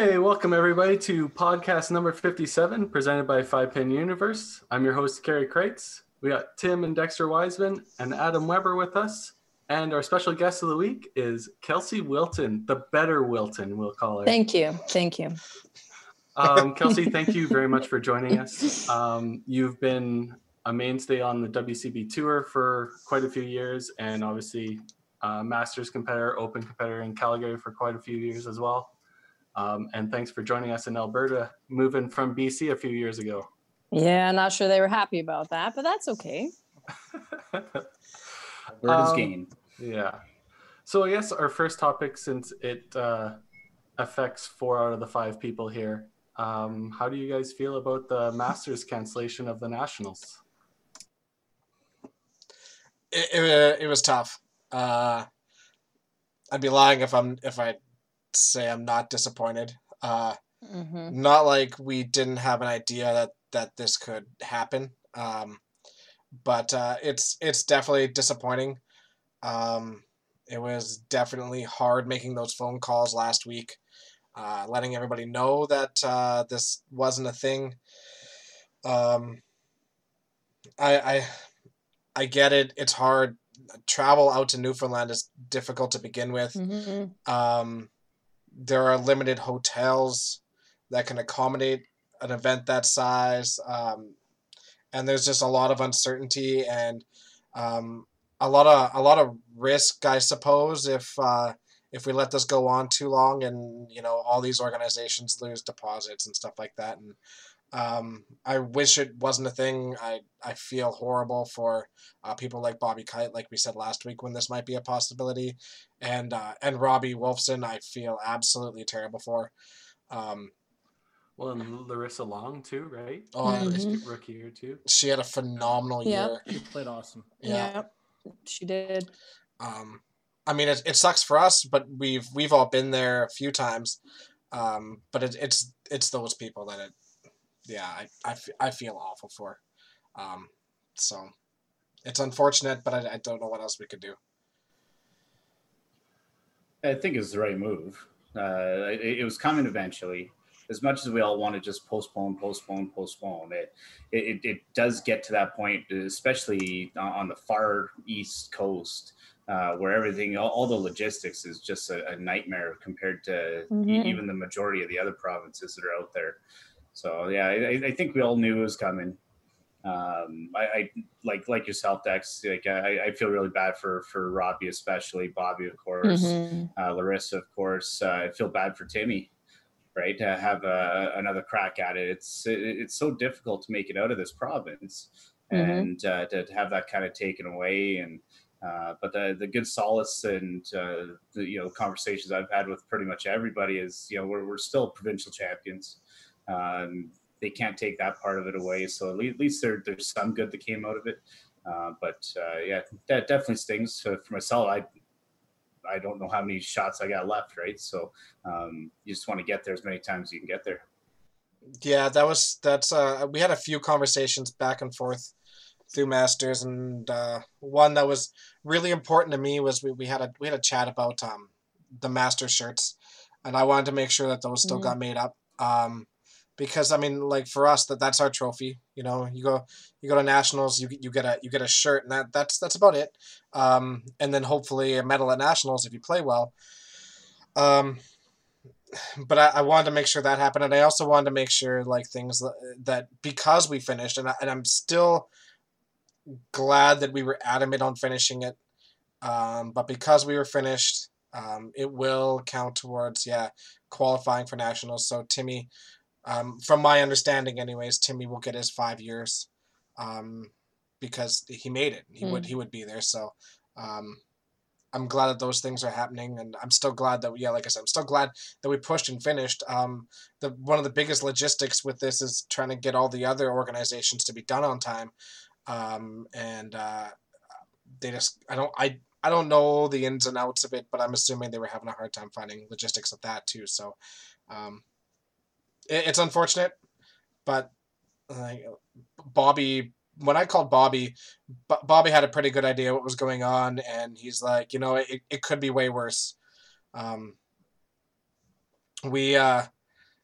Hey, welcome everybody to podcast number 57, presented by Five Pin Universe. I'm your host, Kerry Kreitz. We got Tim and Dexter Wiseman and Adam Weber with us. And our special guest of the week is Kelsey Wilton, the better Wilton, we'll call her. Thank you. Thank you. Um, Kelsey, thank you very much for joining us. Um, you've been a mainstay on the WCB tour for quite a few years, and obviously, uh, Masters competitor, Open competitor in Calgary for quite a few years as well. Um, and thanks for joining us in Alberta, moving from BC a few years ago. Yeah, not sure they were happy about that, but that's okay. Alberta's um, gain. Yeah. So I guess our first topic, since it uh, affects four out of the five people here, um, how do you guys feel about the Masters cancellation of the Nationals? It, it, it was tough. Uh, I'd be lying if I'm if I say I'm not disappointed. Uh, mm-hmm. Not like we didn't have an idea that that this could happen. Um, but uh, it's it's definitely disappointing. Um, it was definitely hard making those phone calls last week, uh, letting everybody know that uh, this wasn't a thing. Um, I, I I get it. It's hard. Travel out to Newfoundland is difficult to begin with. Mm-hmm. Um, there are limited hotels that can accommodate an event that size, um, and there's just a lot of uncertainty and um, a lot of a lot of risk, I suppose, if uh, if we let this go on too long, and you know all these organizations lose deposits and stuff like that. And um, I wish it wasn't a thing. I I feel horrible for uh, people like Bobby Kite, like we said last week, when this might be a possibility, and uh, and Robbie Wolfson, I feel absolutely terrible for. Um, well, and Larissa Long too, right? Oh, mm-hmm. rookie year too. She had a phenomenal year. She played awesome. Yeah. yeah she did. Um, I mean, it, it sucks for us, but we've we've all been there a few times. Um, but it, it's it's those people that it, yeah, I, I, I feel awful for. Um, so it's unfortunate, but I, I don't know what else we could do. I think it's the right move. Uh, it, it, was coming eventually. As much as we all want to just postpone, postpone, postpone, it, it it does get to that point, especially on the far east coast, uh, where everything, all, all, the logistics is just a, a nightmare compared to mm-hmm. even the majority of the other provinces that are out there. So yeah, I, I think we all knew it was coming. Um, I, I, like like yourself, Dex. Like I, I, feel really bad for for Robbie, especially Bobby, of course, mm-hmm. uh, Larissa, of course. Uh, I feel bad for Timmy, right? To have uh, another crack at it. It's it, it's so difficult to make it out of this province, mm-hmm. and uh, to, to, have that kind of taken away and. Uh, but the the good solace and uh, the you know conversations I've had with pretty much everybody is you know we're we're still provincial champions. Um, they can't take that part of it away. So at least there, there's some good that came out of it. Uh, but uh, yeah, that definitely stings for myself. I I don't know how many shots I got left, right? So um, you just want to get there as many times as you can get there. Yeah, that was that's. Uh, we had a few conversations back and forth through Masters, and uh, one that was really important to me was we, we had a we had a chat about um, the Master shirts, and I wanted to make sure that those still mm-hmm. got made up. Um, because I mean, like for us, that that's our trophy. You know, you go you go to nationals, you you get a you get a shirt, and that that's that's about it. Um, and then hopefully a medal at nationals if you play well. Um, but I, I wanted to make sure that happened, and I also wanted to make sure like things that, that because we finished, and I, and I'm still glad that we were adamant on finishing it. Um, but because we were finished, um, it will count towards yeah qualifying for nationals. So Timmy um, from my understanding, anyways, Timmy will get his five years um, because he made it. He mm. would he would be there. So um, I'm glad that those things are happening, and I'm still glad that yeah, like I said, I'm still glad that we pushed and finished. Um, the one of the biggest logistics with this is trying to get all the other organizations to be done on time, um, and uh, they just I don't I. I don't know the ins and outs of it, but I'm assuming they were having a hard time finding logistics of that too. So, um, it's unfortunate, but like Bobby, when I called Bobby, B- Bobby had a pretty good idea what was going on, and he's like, you know, it, it could be way worse. Um, we uh,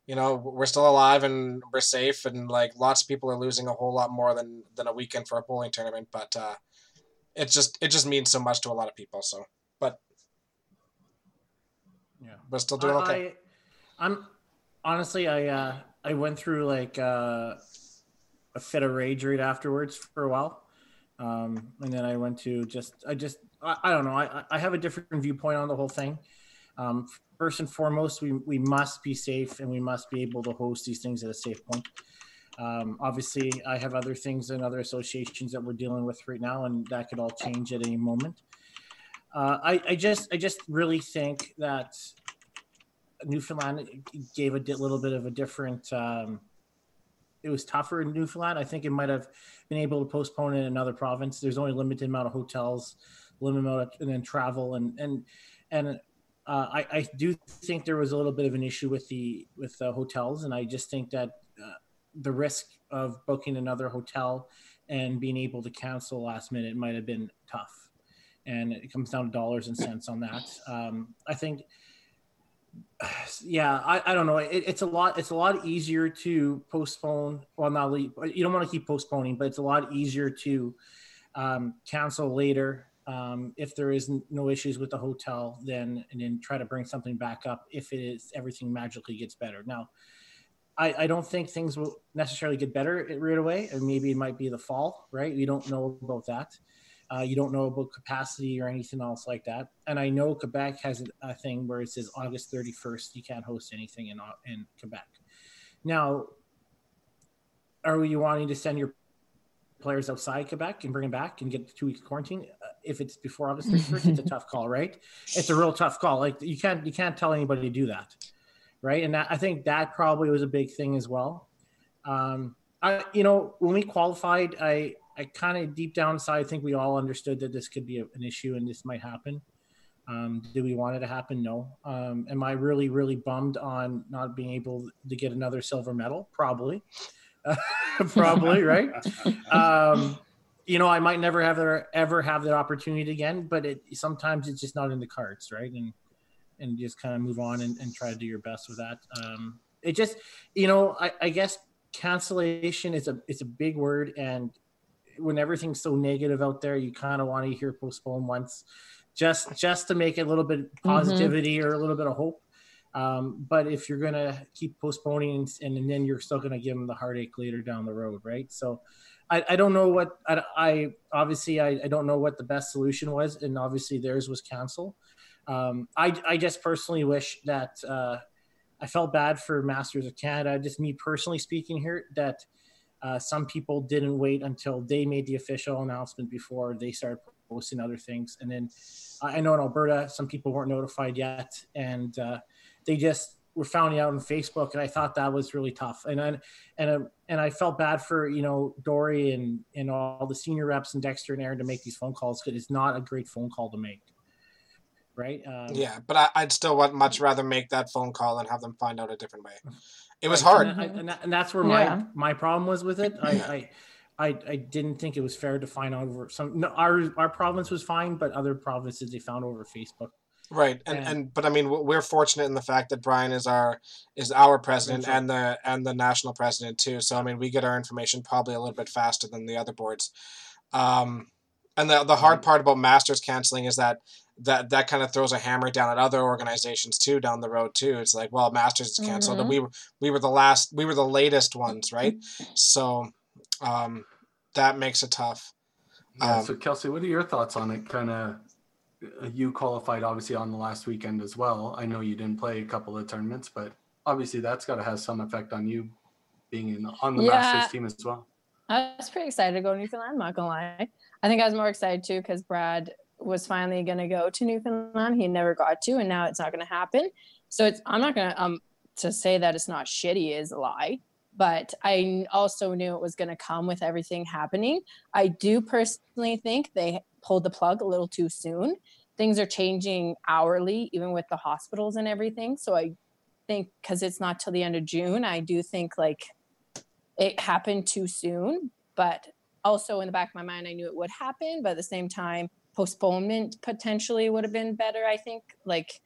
you know we're still alive and we're safe and like lots of people are losing a whole lot more than than a weekend for a bowling tournament but uh it just it just means so much to a lot of people so but Yeah. we're still doing okay I, I'm honestly, I uh, I went through like uh, a fit of rage right afterwards for a while, um, and then I went to just I just I, I don't know I I have a different viewpoint on the whole thing. Um, first and foremost, we we must be safe and we must be able to host these things at a safe point. Um, obviously, I have other things and other associations that we're dealing with right now, and that could all change at any moment. Uh, I, I just I just really think that Newfoundland gave a little bit of a different. Um, it was tougher in Newfoundland. I think it might have been able to postpone in another province. There's only limited amount of hotels, limited amount of, and then travel and and and uh, I, I do think there was a little bit of an issue with the with the hotels, and I just think that uh, the risk of booking another hotel and being able to cancel last minute might have been tough, and it comes down to dollars and cents on that. Um, I think yeah i, I don't know. It, it's a lot it's a lot easier to postpone. Well not leave. you don't want to keep postponing but it's a lot easier to um, cancel later um, if there is no issues with the hotel then and then try to bring something back up if it is everything magically gets better. Now I, I don't think things will necessarily get better right away. And maybe it might be the fall right? We don't know about that uh, you don't know about capacity or anything else like that. And I know Quebec has a thing where it says August 31st, you can't host anything in, in Quebec. Now, are you wanting to send your players outside Quebec and bring them back and get two weeks quarantine? Uh, if it's before August 31st, it's a tough call, right? It's a real tough call. Like you can't you can't tell anybody to do that, right? And that, I think that probably was a big thing as well. Um, I you know when we qualified, I I kind of deep down inside, I think we all understood that this could be a, an issue and this might happen. Um, do we want it to happen? No. Um, am I really, really bummed on not being able to get another silver medal? Probably. Probably, right? Um, you know, I might never have ever, ever have that opportunity again, but it sometimes it's just not in the cards, right? And and just kind of move on and, and try to do your best with that. Um, it just, you know, I, I guess cancellation is a it's a big word and when everything's so negative out there, you kind of want to hear postpone once, just just to make a little bit positivity mm-hmm. or a little bit of hope. Um, but if you're gonna keep postponing and, and then you're still gonna give them the heartache later down the road, right? So, I, I don't know what I, I obviously I, I, don't know what the best solution was, and obviously theirs was cancel. Um, I I just personally wish that uh, I felt bad for Masters of Canada. Just me personally speaking here that uh, some people didn't wait until they made the official announcement before they started posting other things. And then I know in Alberta, some people weren't notified yet, and uh, they just were finding out on Facebook. And I thought that was really tough. And I, and uh, and I felt bad for you know Dory and and all the senior reps and Dexter and Aaron to make these phone calls because it's not a great phone call to make. Right. Um, yeah, but I, I'd still want much rather make that phone call and have them find out a different way. It was hard, and, I, and, that, and, that's where yeah. my my problem was with it. I, I, I I didn't think it was fair to find out over some. No, our our province was fine, but other provinces they found over Facebook. Right, and, and, and but I mean we're fortunate in the fact that Brian is our is our president and the and the national president too. So I mean we get our information probably a little bit faster than the other boards. Um, and the the hard part about masters canceling is that that that kind of throws a hammer down at other organizations too down the road too. It's like, well, Masters is canceled, mm-hmm. and we were we were the last, we were the latest ones, right? So um, that makes it tough. Yeah, um, so Kelsey, what are your thoughts on it? Kind of, you qualified obviously on the last weekend as well. I know you didn't play a couple of tournaments, but obviously that's got to have some effect on you being in on the yeah, Masters team as well. I was pretty excited to go to Newfoundland. I'm not gonna lie. I think I was more excited too because Brad was finally going to go to Newfoundland. He never got to, and now it's not going to happen. So it's I'm not going to um to say that it's not shitty is a lie, but I also knew it was going to come with everything happening. I do personally think they pulled the plug a little too soon. Things are changing hourly, even with the hospitals and everything. So I think because it's not till the end of June, I do think like it happened too soon. But also in the back of my mind, I knew it would happen. But at the same time, postponement potentially would have been better. I think like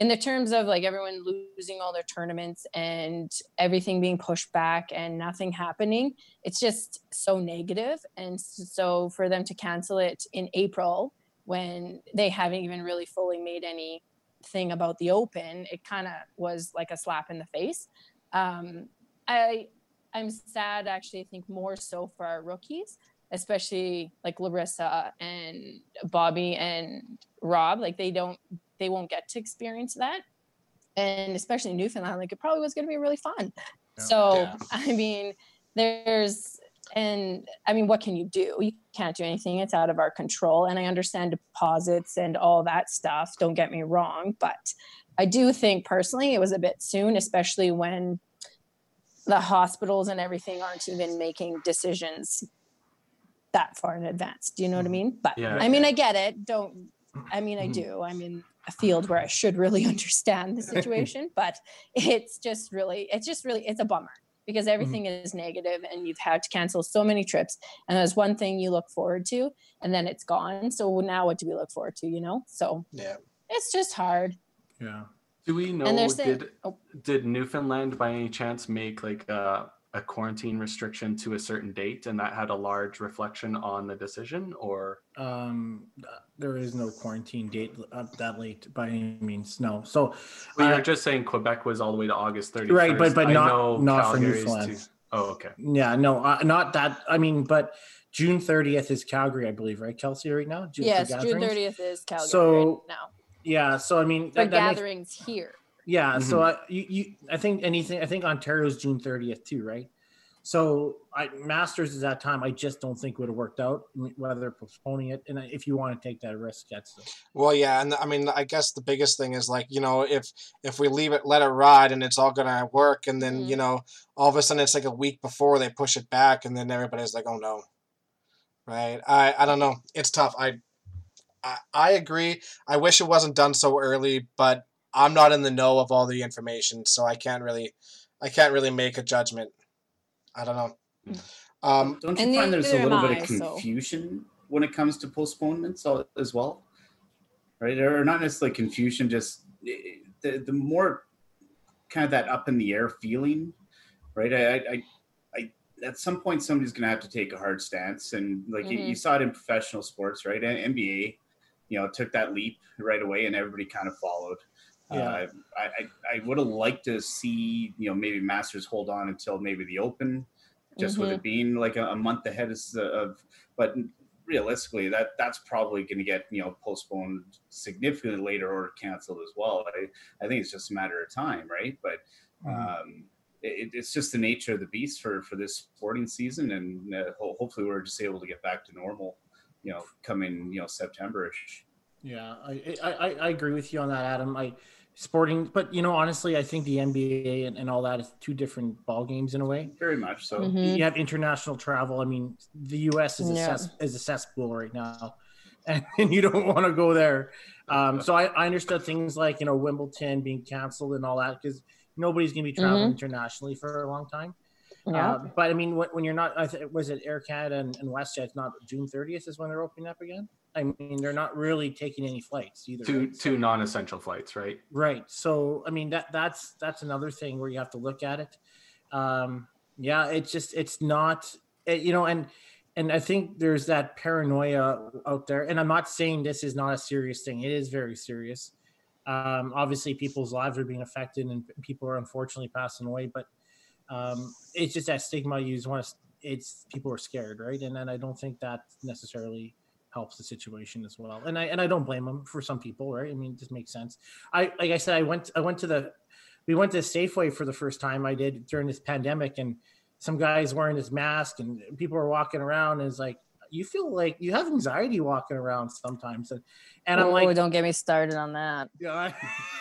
in the terms of like everyone losing all their tournaments and everything being pushed back and nothing happening, it's just so negative. And so for them to cancel it in April when they haven't even really fully made any thing about the open, it kind of was like a slap in the face. Um, I I'm sad actually. I think more so for our rookies, especially like Larissa and Bobby and Rob. Like they don't they won't get to experience that, and especially Newfoundland. Like it probably was going to be really fun. Yeah. So yeah. I mean, there's and I mean, what can you do? You can't do anything. It's out of our control. And I understand deposits and all that stuff. Don't get me wrong, but I do think personally it was a bit soon, especially when the hospitals and everything aren't even making decisions that far in advance. Do you know what I mm-hmm. mean? But yeah. I mean, I get it. Don't, I mean, I mm-hmm. do. I'm in a field where I should really understand the situation, but it's just really, it's just really, it's a bummer because everything mm-hmm. is negative and you've had to cancel so many trips and there's one thing you look forward to and then it's gone so now what do we look forward to you know so yeah it's just hard yeah do we know did oh. did newfoundland by any chance make like a, a quarantine restriction to a certain date and that had a large reflection on the decision or? Um there is no quarantine date up that late by any means no. So well, you're uh, just saying quebec was all the way to august 30th right but but I not not for newfoundland too. oh okay. Yeah no uh, not that i mean but june 30th is calgary i believe right kelsey right now? June yes june 30th is calgary so right now yeah so i mean that, that gatherings makes, here yeah mm-hmm. so I, you, you i think anything i think ontario's june 30th too right so I, Masters is that time. I just don't think would have worked out. Whether postponing it, and if you want to take that risk, that's the. Well, yeah, and I mean, I guess the biggest thing is like you know if if we leave it, let it ride, and it's all gonna work, and then mm-hmm. you know all of a sudden it's like a week before they push it back, and then everybody's like, oh no, right? I I don't know. It's tough. I I, I agree. I wish it wasn't done so early, but I'm not in the know of all the information, so I can't really I can't really make a judgment. I don't know. Um, don't you find there's a little bit I, of confusion so. when it comes to postponements as well? Right, or not necessarily confusion, just eh, the the more kind of that up in the air feeling, right? I, I, I at some point somebody's going to have to take a hard stance, and like mm-hmm. you, you, mm-hmm. saw it in professional sports, right? NBA, you know, took that leap right away, and everybody kind of followed. Yeah. Uh, I, I, I would have liked to see, you know, maybe Masters hold on until maybe the Open, just mm-hmm. with it mm-hmm. being like a, a month ahead of, of, but realistically, that that's probably going to get, you know, postponed significantly later or canceled as well. I, I think it's just a matter of time, right? But mm-hmm. um, it, it's just the nature of the beast for for this sporting season, and uh, hopefully we're just able to get back to normal, you know, coming you know Septemberish. Yeah, I, I I agree with you on that, Adam. I sporting but you know honestly i think the nba and, and all that is two different ball games in a way very much so mm-hmm. you have international travel i mean the us is, yeah. a, cess- is a cesspool right now and, and you don't want to go there um, so I, I understood things like you know wimbledon being canceled and all that because nobody's going to be traveling mm-hmm. internationally for a long time yeah. Uh, but I mean, when, when you're not, I th- was it Air Canada and, and WestJet? It's not June 30th is when they're opening up again. I mean, they're not really taking any flights either. Two right? two non-essential flights, right? Right. So I mean that that's that's another thing where you have to look at it. Um, yeah, it's just it's not it, you know, and and I think there's that paranoia out there. And I'm not saying this is not a serious thing. It is very serious. Um, obviously, people's lives are being affected, and people are unfortunately passing away. But um, it's just that stigma. You just want to. It's people are scared, right? And then I don't think that necessarily helps the situation as well. And I and I don't blame them for some people, right? I mean, it just makes sense. I like I said, I went I went to the we went to Safeway for the first time I did during this pandemic, and some guys wearing his mask, and people are walking around, and it's like you feel like you have anxiety walking around sometimes, and, and I'm like, don't get me started on that. Yeah,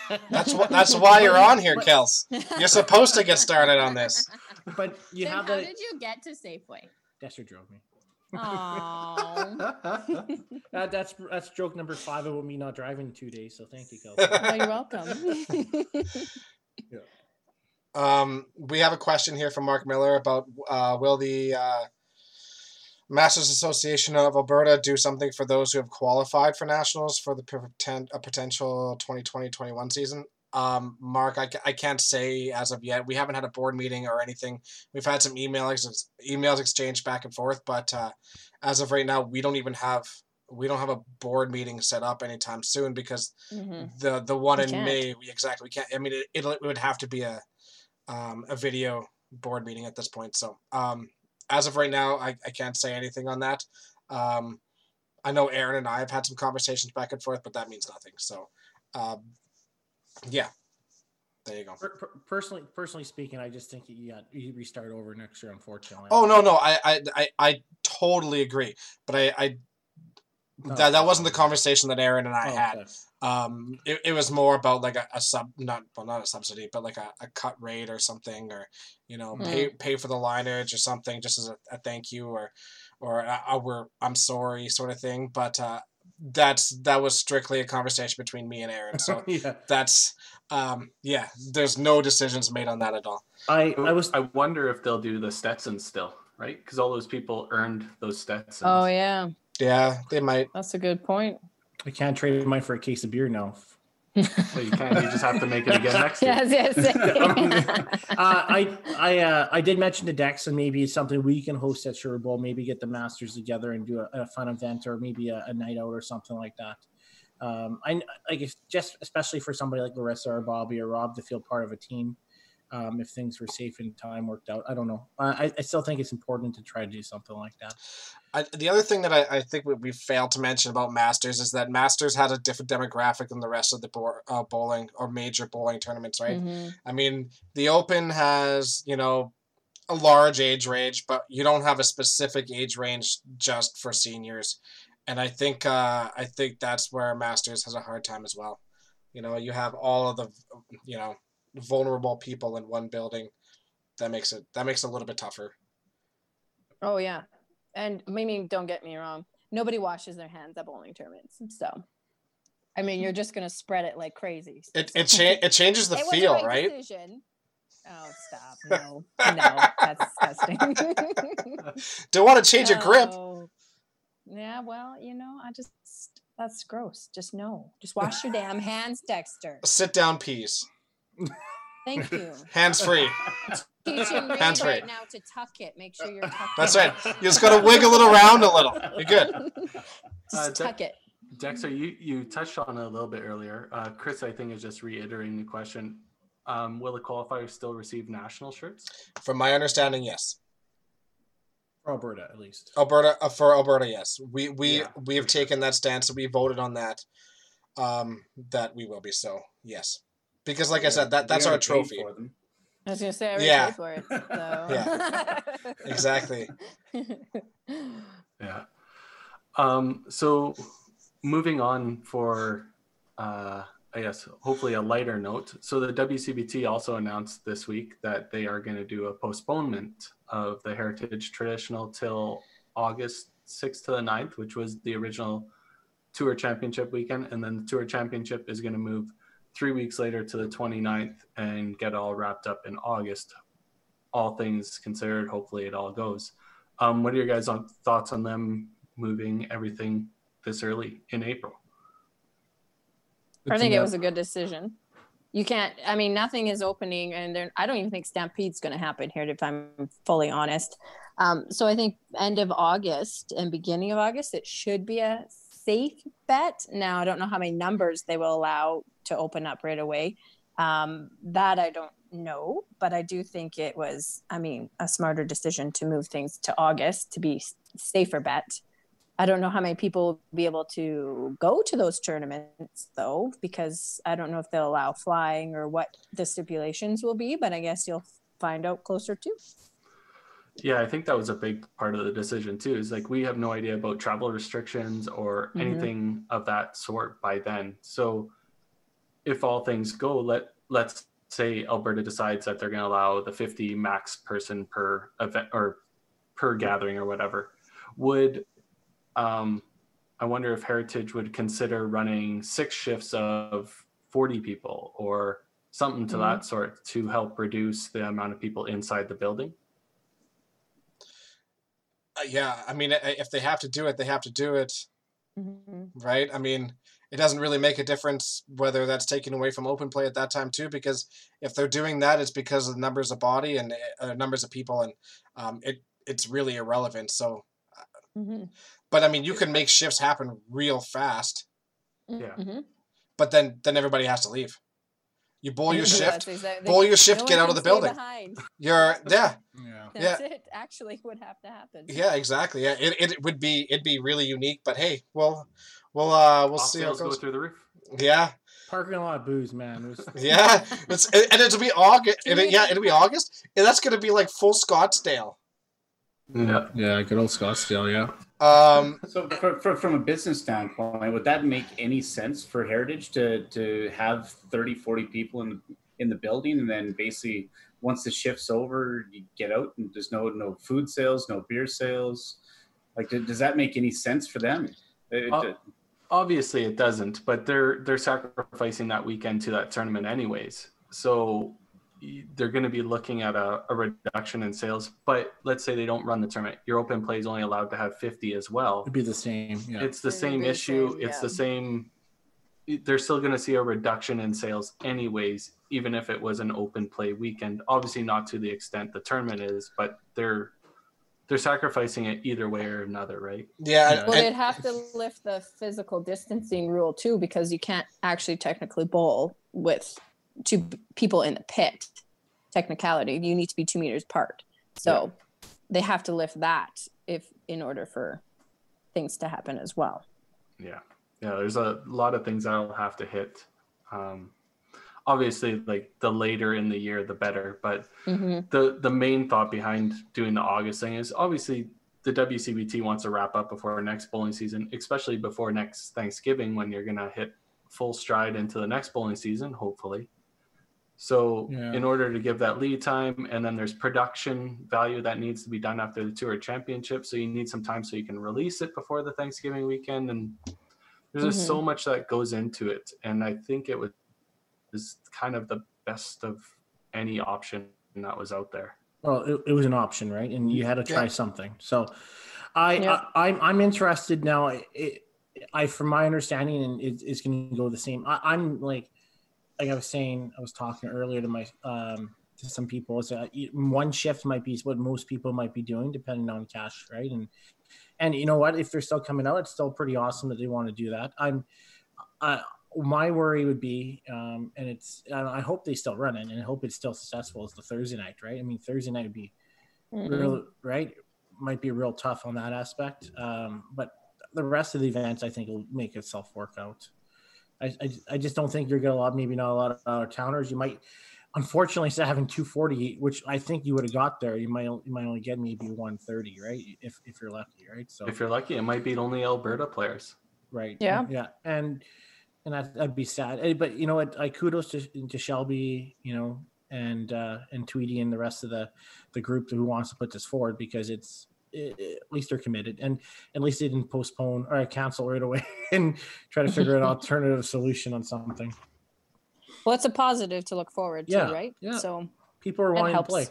that's what that's why you're on here, Kels. You're supposed to get started on this. But you Tim, have how did you get to Safeway? Dasher drove me. Oh, that, that's that's joke number five about me not driving in two days. So thank you, Kelsey. Oh, you're welcome. yeah. Um, we have a question here from Mark Miller about uh, will the uh, Masters Association of Alberta do something for those who have qualified for nationals for the poten- a potential 2020-21 season. Um, Mark, I, I can't say as of yet. We haven't had a board meeting or anything. We've had some email ex- emails exchanged back and forth, but uh, as of right now, we don't even have we don't have a board meeting set up anytime soon because Mhm. the the one We in can't. May we exactly we can't. I mean, it, it would have to be a um, a video board meeting at this point. So um, as of right now, I, I can't say anything on that. Um, I know Aaron and I have had some conversations back and forth, but that means nothing. So um, yeah, there you go. Per- per- personally, personally speaking, I just think you got you restart over next year. Unfortunately. Oh no, no, I I I, I totally agree, but I I. No. That, that wasn't the conversation that Aaron and I Oh, had. okay. um it, it was more about like a, a sub not well not a subsidy but like a, a cut rate or something or you know pay pay for the lineage or something just as a, a thank you or or a, a we're i'm sorry sort of thing but uh that's that was strictly a conversation between me and aaron so yeah, that's um yeah there's no decisions made on that at all I I was I wonder if they'll do the Stetson still, right? Because all those people earned those Stetsons. Oh yeah, yeah they might that's a good point. I can't trade mine for a case of beer now. Well, you can't. You just have to make it again next year. yes, yes. uh, I I uh, I did mention to Dex, and maybe it's something we can host at Sure Bowl. Maybe get the Masters together and do a, a fun event, or maybe a, a night out or something like that. Um, I like if just especially for somebody like Larissa or Bobby or Rob to feel part of a team. Um, if things were safe and time worked out, I don't know. I, I still think it's important to try to do something like that. I, the other thing that I, I think we, we failed to mention about Masters is that Masters had a different demographic than the rest of the bo- uh, bowling or major bowling tournaments, right? Mhm. I mean, the Open has, you know, a large age range, but you don't have a specific age range just for seniors. And I think uh, I think that's where Masters has a hard time as well. You know, you have all of the, you know, vulnerable people in one building. That makes it that makes it a little bit tougher. Oh yeah, and I mean, don't get me wrong. Nobody washes their hands at bowling tournaments, so I mean, you're just gonna spread it like crazy. It it, cha- it changes the It feel, right right? decision. Oh, stop! No, no, that's disgusting. Don't want to change your grip. Yeah, well, you know, I just that's gross. Just no. Just wash your damn hands, Dexter. Sit down, peas. Thank you. Hands free. Teaching Ray Hands free. right now to tuck it. Make sure you're tucking. That's right. You just gotta wiggle it around a little. You're good. Just Uh, tuck it. Dexter, you, you touched on it a little bit earlier. Uh, Chris, I think, is just reiterating the question. Um, will the qualifiers still receive national shirts? From my understanding, yes. For Alberta, at least. Alberta uh, for Alberta, yes. We we Yeah, we have taken that stance. We voted on that. Um, that we will be so yes, because like I said, that that's our trophy. for them. I was gonna say I already Yeah. paid for it. So. Yeah. Exactly. Yeah. Um, so moving on for, uh, I guess, hopefully a lighter note. So the WCBT also announced this week that they are going to do a postponement of the Heritage Traditional till August 6th to the 9th, which was the original Tour Championship weekend. And then the Tour Championship is going to move three weeks later to the 29th and get all wrapped up in August. All things considered, hopefully it all goes. Um, what are your guys' on, thoughts on them moving everything this early in April? I think it was a good decision. You can't. I mean, nothing is opening, and I don't even think Stampede's going to happen here. If I'm fully honest, um, so I think end of August and beginning of August, it should be a safe bet. Now I don't know how many numbers they will allow to open up right away. Um, that I don't know, but I do think it was. I mean, a smarter decision to move things to August to be safer bet. I don't know how many people will be able to go to those tournaments though, because I don't know if they'll allow flying or what the stipulations will be, but I guess you'll find out closer to. Yeah, I think that was a big part of the decision too. Is like we have no idea about travel restrictions or Mhm. anything of that sort by then. So if all things go, let let's say Alberta decides that they're going to allow the 50 max person per event or per gathering or whatever. Would um, I wonder if Heritage would consider running six shifts of 40 people or something to Mhm. that sort to help reduce the amount of people inside the building? Uh, yeah, I mean, if they have to do it, they have to do it, Mhm. right? I mean, it doesn't really make a difference whether that's taken away from open play at that time too, because if they're doing that, it's because of the numbers of body and uh, numbers of people, and um, it it's really irrelevant. So, Mhm. but I mean, you can make shifts happen real fast, Yeah. Mhm. but then then everybody has to leave. You bowl your shift, exactly- bowl your shift, one get out of the building. behind. You're yeah. Yeah. That's it. Actually, would have to happen. Yeah, exactly. Yeah, it, it would be it'd be really unique, but hey, we'll we'll uh we'll Off see how it sales go goes. through the roof. Yeah, Parking a lot booze, man. It was- yeah. It's and it'll be August. And it, yeah, it'll be? August, and that's gonna be like full Scottsdale. Yeah. yeah, good old Scottsdale. Yeah. Um, So, for, for, from a business standpoint, would that make any sense for Heritage to to have 30, 40 people in in the building, and then basically once the shift's over, you get out and there's no no food sales, no beer sales. Like, does that make any sense for them? It- Uh, Obviously, it doesn't, but they're they're sacrificing that weekend to that tournament anyways. So y- they're going to be looking at a, a reduction in sales. But let's say they don't run the tournament, your open play is only allowed to have 50 as well. It'd be the same. Yeah. It's the It would same the issue. same, It's the same. They're still going to see a reduction in sales anyways, even if it was an open play weekend. Obviously, not to the extent the tournament is, but they're they're sacrificing it either way or another, right? yeah, Yeah. Well, they'd have to lift the physical distancing rule too, because you can't actually technically bowl with two p- people in the pit. Technicality, you need to be two meters apart. So they have to lift that if in order for things to happen as well. Yeah, yeah. There's a lot of things that'll have to hit. Um, obviously, like the later in the year, the better. But hmm the the main thought behind doing the August thing is obviously the WCBT wants to wrap up before next bowling season, especially before next Thanksgiving when you're gonna hit full stride into the next bowling season, hopefully. So Yeah. in order to give that lead time, and then there's production value that needs to be done after the tour championship. So you need some time so you can release it before the Thanksgiving weekend. And there's just so mm-hmm. much that goes into it. And I think it was is kind of the best of any option that was out there. Well, it, it was an option, right? And you had to try Yeah. something. So, I, Yeah. I I'm I'm interested now. It, I from my understanding, and it, it's going to go the same. I, I'm like, like I was saying, I was talking earlier to my um to some people. Is that one shift might be what most people might be doing, depending on cash, right? And and you know what? If they're still coming out, it's still pretty awesome that they want to do that. I'm. Uh, my worry would be, um, and it's, I hope they still run it, and I hope it's still successful. Is the Thursday night, right? I mean, Thursday night would be real, right? Might be real tough on that aspect. Um, but the rest of the events, I think, will make itself work out. I, I, I just don't think you're gonna lot, maybe not a lot of out of towners. You might, unfortunately, instead of having 240, which I think you would have got there, you might you might only get maybe 130, right? If if you're lucky, right? So If you're lucky, it might beat only Alberta players. right, Yeah. yeah, and and that, that'd be sad. Eh, But you know what? I kudos to, to Shelby, you know, and uh, and Tweedy and the rest of the the group who wants to put this forward because it's i at least they're committed and at least they didn't postpone or cancel right away and try to figure an alternative solution on something. Well, it's a positive to look forward to, Yeah, right? yeah. So People are wanting to helps. play.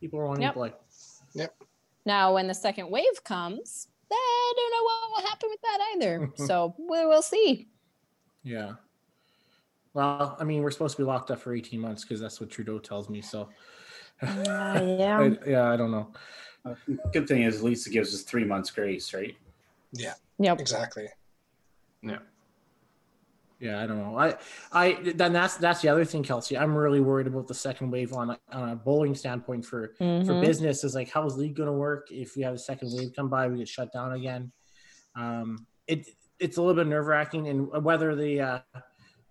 People are wanting Yep. to play. Yep now when the second wave comes, I don't know what will happen with that either. so we will see. Yeah. Well, I mean, we're supposed to be locked up for 18 months because that's what Trudeau tells me. So, Uh, yeah. I, yeah, I don't know. Uh, good thing is, at least it gives us three months grace, right? Yeah. Yep. exactly. Yeah. Yeah, I don't know. I, I then that's that's the other thing, Kelsey. I'm really worried about the second wave on a, on a bowling standpoint for for Mhm. business. Is like how's league going to work if we have a second wave come by, we get shut down again. Um, it it's a little bit nerve wracking, and whether the uh,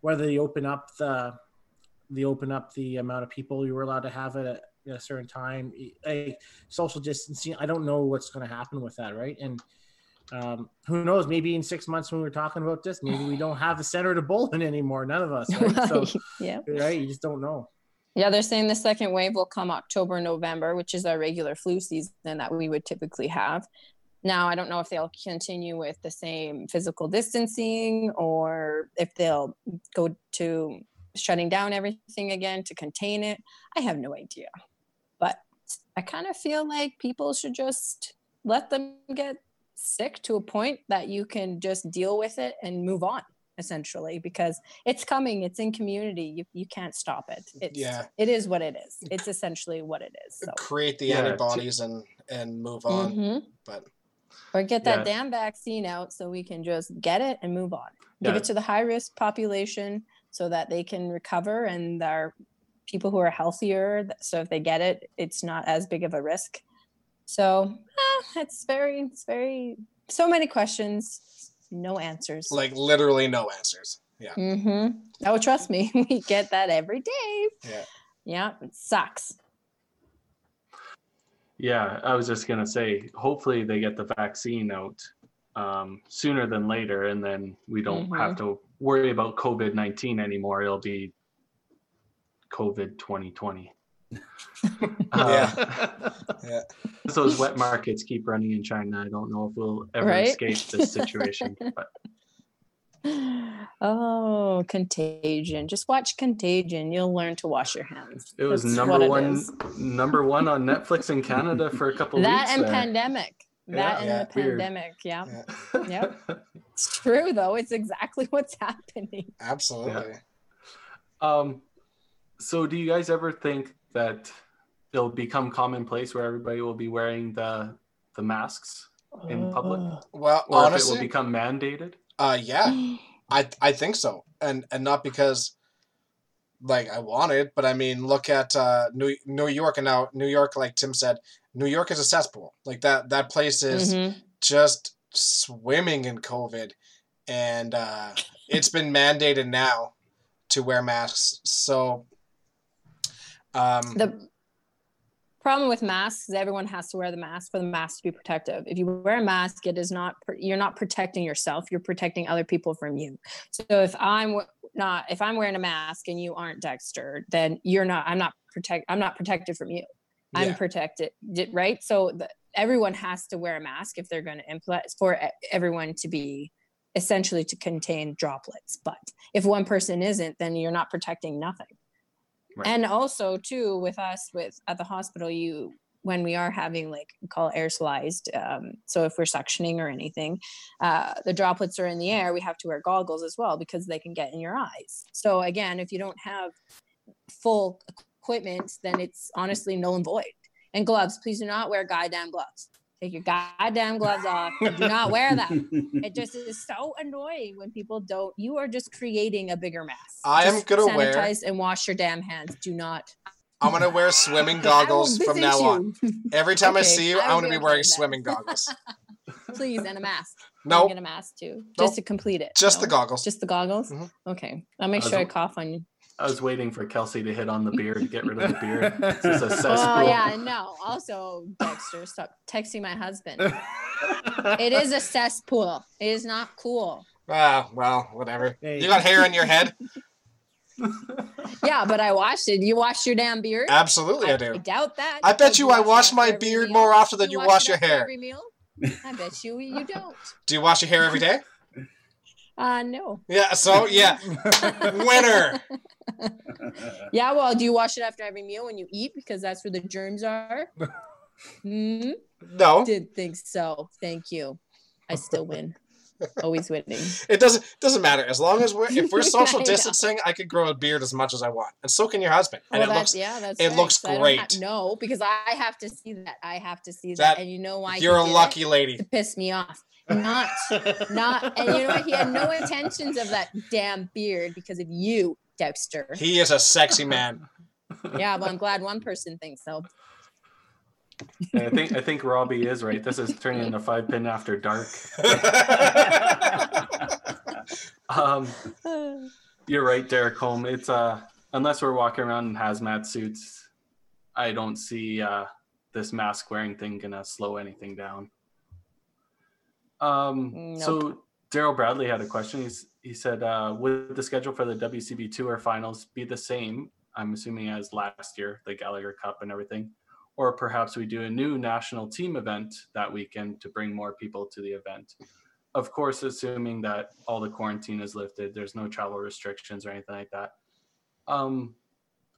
whether they open up the they open up the amount of people you were allowed to have at a, at a certain time, a social distancing. I don't know what's going to happen with that, right? And um, who knows? Maybe in six months when we're talking about this, maybe we don't have a center to bowl in anymore. None of us, right? So, yeah. right? You just don't know. Yeah, they're saying the second wave will come October, November, which is our regular flu season that we would typically have. Now, I don't know if they'll continue with the same physical distancing or if they'll go to shutting down everything again to contain it. I have no idea. But I kind of feel like people should just let them get sick to a point that you can just deal with it and move on essentially because it's coming it's in community you, you can't stop it it's, Yeah. it is what it is it's essentially what it is so Create the Yeah, to- antibodies and and move on. Mhm. But or get that Yeah. damn vaccine out so we can just get it and move on give it to the high risk population so that they can recover and are people who are healthier so if they get it it's not as big of a risk so eh, it's very it's very so many questions no answers like literally no answers. Yeah. mm-hmm. oh trust me we get that every day Yeah. yeah it sucks Yeah, I was just gonna say, hopefully they get the vaccine out um, sooner than later, and then we don't have to worry about COVID nineteen anymore. It'll be COVID twenty twenty. Yeah. Yeah. Those wet markets keep running in China, I don't know if we'll ever Right? escape this situation. But oh contagion just watch contagion you'll learn to wash your hands it was That's number it one, is. number one on Netflix in Canada for a couple that weeks. That and there. pandemic that Yeah. and Yeah. the Weird. pandemic yeah Yeah. Yep. it's true though it's exactly what's happening Absolutely. Um, so do you guys ever think that it'll become commonplace where everybody will be wearing the the masks in public, Well, or if it honestly, will become mandated? uh, yeah, I I think so, and and not because like I want it, but I mean, look at uh, New New York, and now New York, like Tim said, New York is a cesspool. Like that that place is Mhm. just swimming in COVID, and uh, it's been mandated now to wear masks. So, um, the problem with masks is everyone has to wear the mask for the mask to be protective. If you wear a mask it is not you're not protecting yourself you're protecting other people from you. So if i'm not if i'm wearing a mask and you aren't dexter then you're not i'm not protect i'm not protected from you. I'm protected right? So the, everyone has to wear a mask if they're going to implement for everyone to be essentially to contain droplets. But if one person isn't then you're not protecting nothing Right. and also too with us with at the hospital you when we are having like call aerosolized um, so if we're suctioning or anything uh, the droplets are in the air we have to wear goggles as well because they can get in your eyes. So again if you don't have full equipment then it's honestly null and void. And gloves please do not wear goddamn gloves take your goddamn gloves off do not wear them it just is so annoying when people don't you are just creating a bigger mess I am Just gonna wear- sanitize and wash your damn hands do not I'm gonna wear swimming goggles from visit now on. Every time I see you, I I'm gonna be wearing that. swimming goggles. please and a mask No, get a mask too Nope. just to complete it just the goggles. just the goggles Mhm. okay i'll make I was sure I cough on you I was waiting for Kelsey to hit on the beard to get rid of the beard. It's just a cesspool. oh yeah no also dexter stop texting my husband it is a cesspool it is not cool Ah, well, whatever. Hey. You got hair in your head? yeah but i washed it you washed your damn beard Absolutely, I I do. doubt that. I bet because you I it wash my beard meal. more often than you wash it your hair. Every meal? I bet you you don't. Do you wash your hair every day? Uh no. Yeah. So yeah, winner. Yeah, well, do you wash it after every meal when you eat because that's where the germs are? Hmm. No, didn't think so. Thank you. I still win. Always winning. it doesn't doesn't matter as long as we're if we're social distancing. I could grow a beard as much as I want, and so can your husband. And Well, it looks yeah, that's it right. looks So great. ha- no, because I have to see that. I have to see That- that, and you know why? you're a lucky lady. to piss me off. Not, not, and you know what? He had no intentions of that damn beard because of you, Dexter. He is a sexy man. Yeah, well, I'm glad one person thinks so. And I think I think Robbie is right. This is turning into five pin after dark. Um, you're right, Derek Holm. It's uh unless we're walking around in hazmat suits, I don't see uh this mask wearing thing gonna slow anything down. Um so Daryl Bradley had a question. He's he said, uh, would the schedule for the WCB tour finals be the same? I'm assuming as last year, the Gallagher Cup and everything. Or perhaps we do a new national team event that weekend to bring more people to the event of course, assuming that all the quarantine is lifted, there's no travel restrictions or anything like that. Um,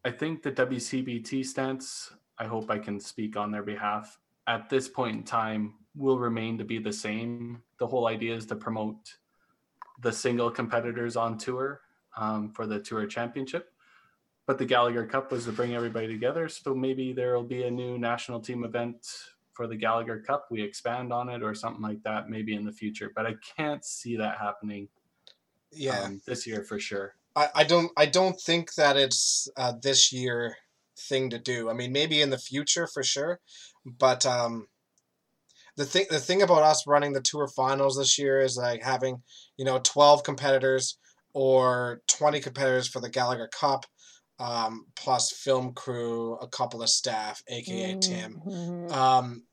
I think the WCBT stance, I hope I can speak on their behalf. At this point in time, will remain to be the same. The whole idea is to promote the single competitors on tour um, for the tour championship. But the Gallagher Cup was to bring everybody together. So maybe there will be a new national team event for the Gallagher Cup. We expand on it or something like that, maybe in the future. But I can't see that happening Yeah. um, this year for sure. I, I don't I don't think that it's uh, this year thing to do. I mean, maybe in the future for sure, but um, the thing the thing about us running the tour finals this year is like having you know twelve competitors or twenty competitors for the Gallagher Cup, um, plus film crew, a couple of staff, aka Tim. Mhm. Um,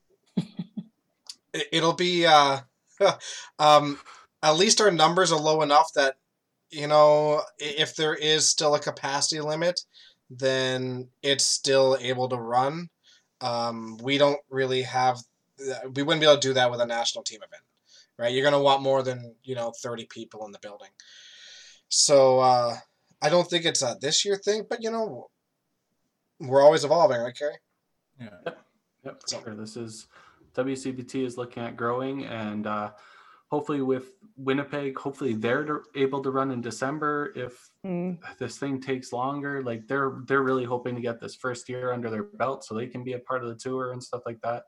it, it'll be uh, um, at least our numbers are low enough that you know if there is still a capacity limit, then it's still able to run. Um, we don't really have we wouldn't be able to do that with a national team event, right? You're gonna want more than you know thirty people in the building. So uh, I don't think it's a this year thing, but you know we're always evolving, right, Kerry? Yeah. Yep, for sure. This is WCBT is looking at growing, and uh, hopefully with Winnipeg, hopefully they're able to run in December. If Mm. this thing takes longer, like they're they're really hoping to get this first year under their belt, so they can be a part of the tour and stuff like that.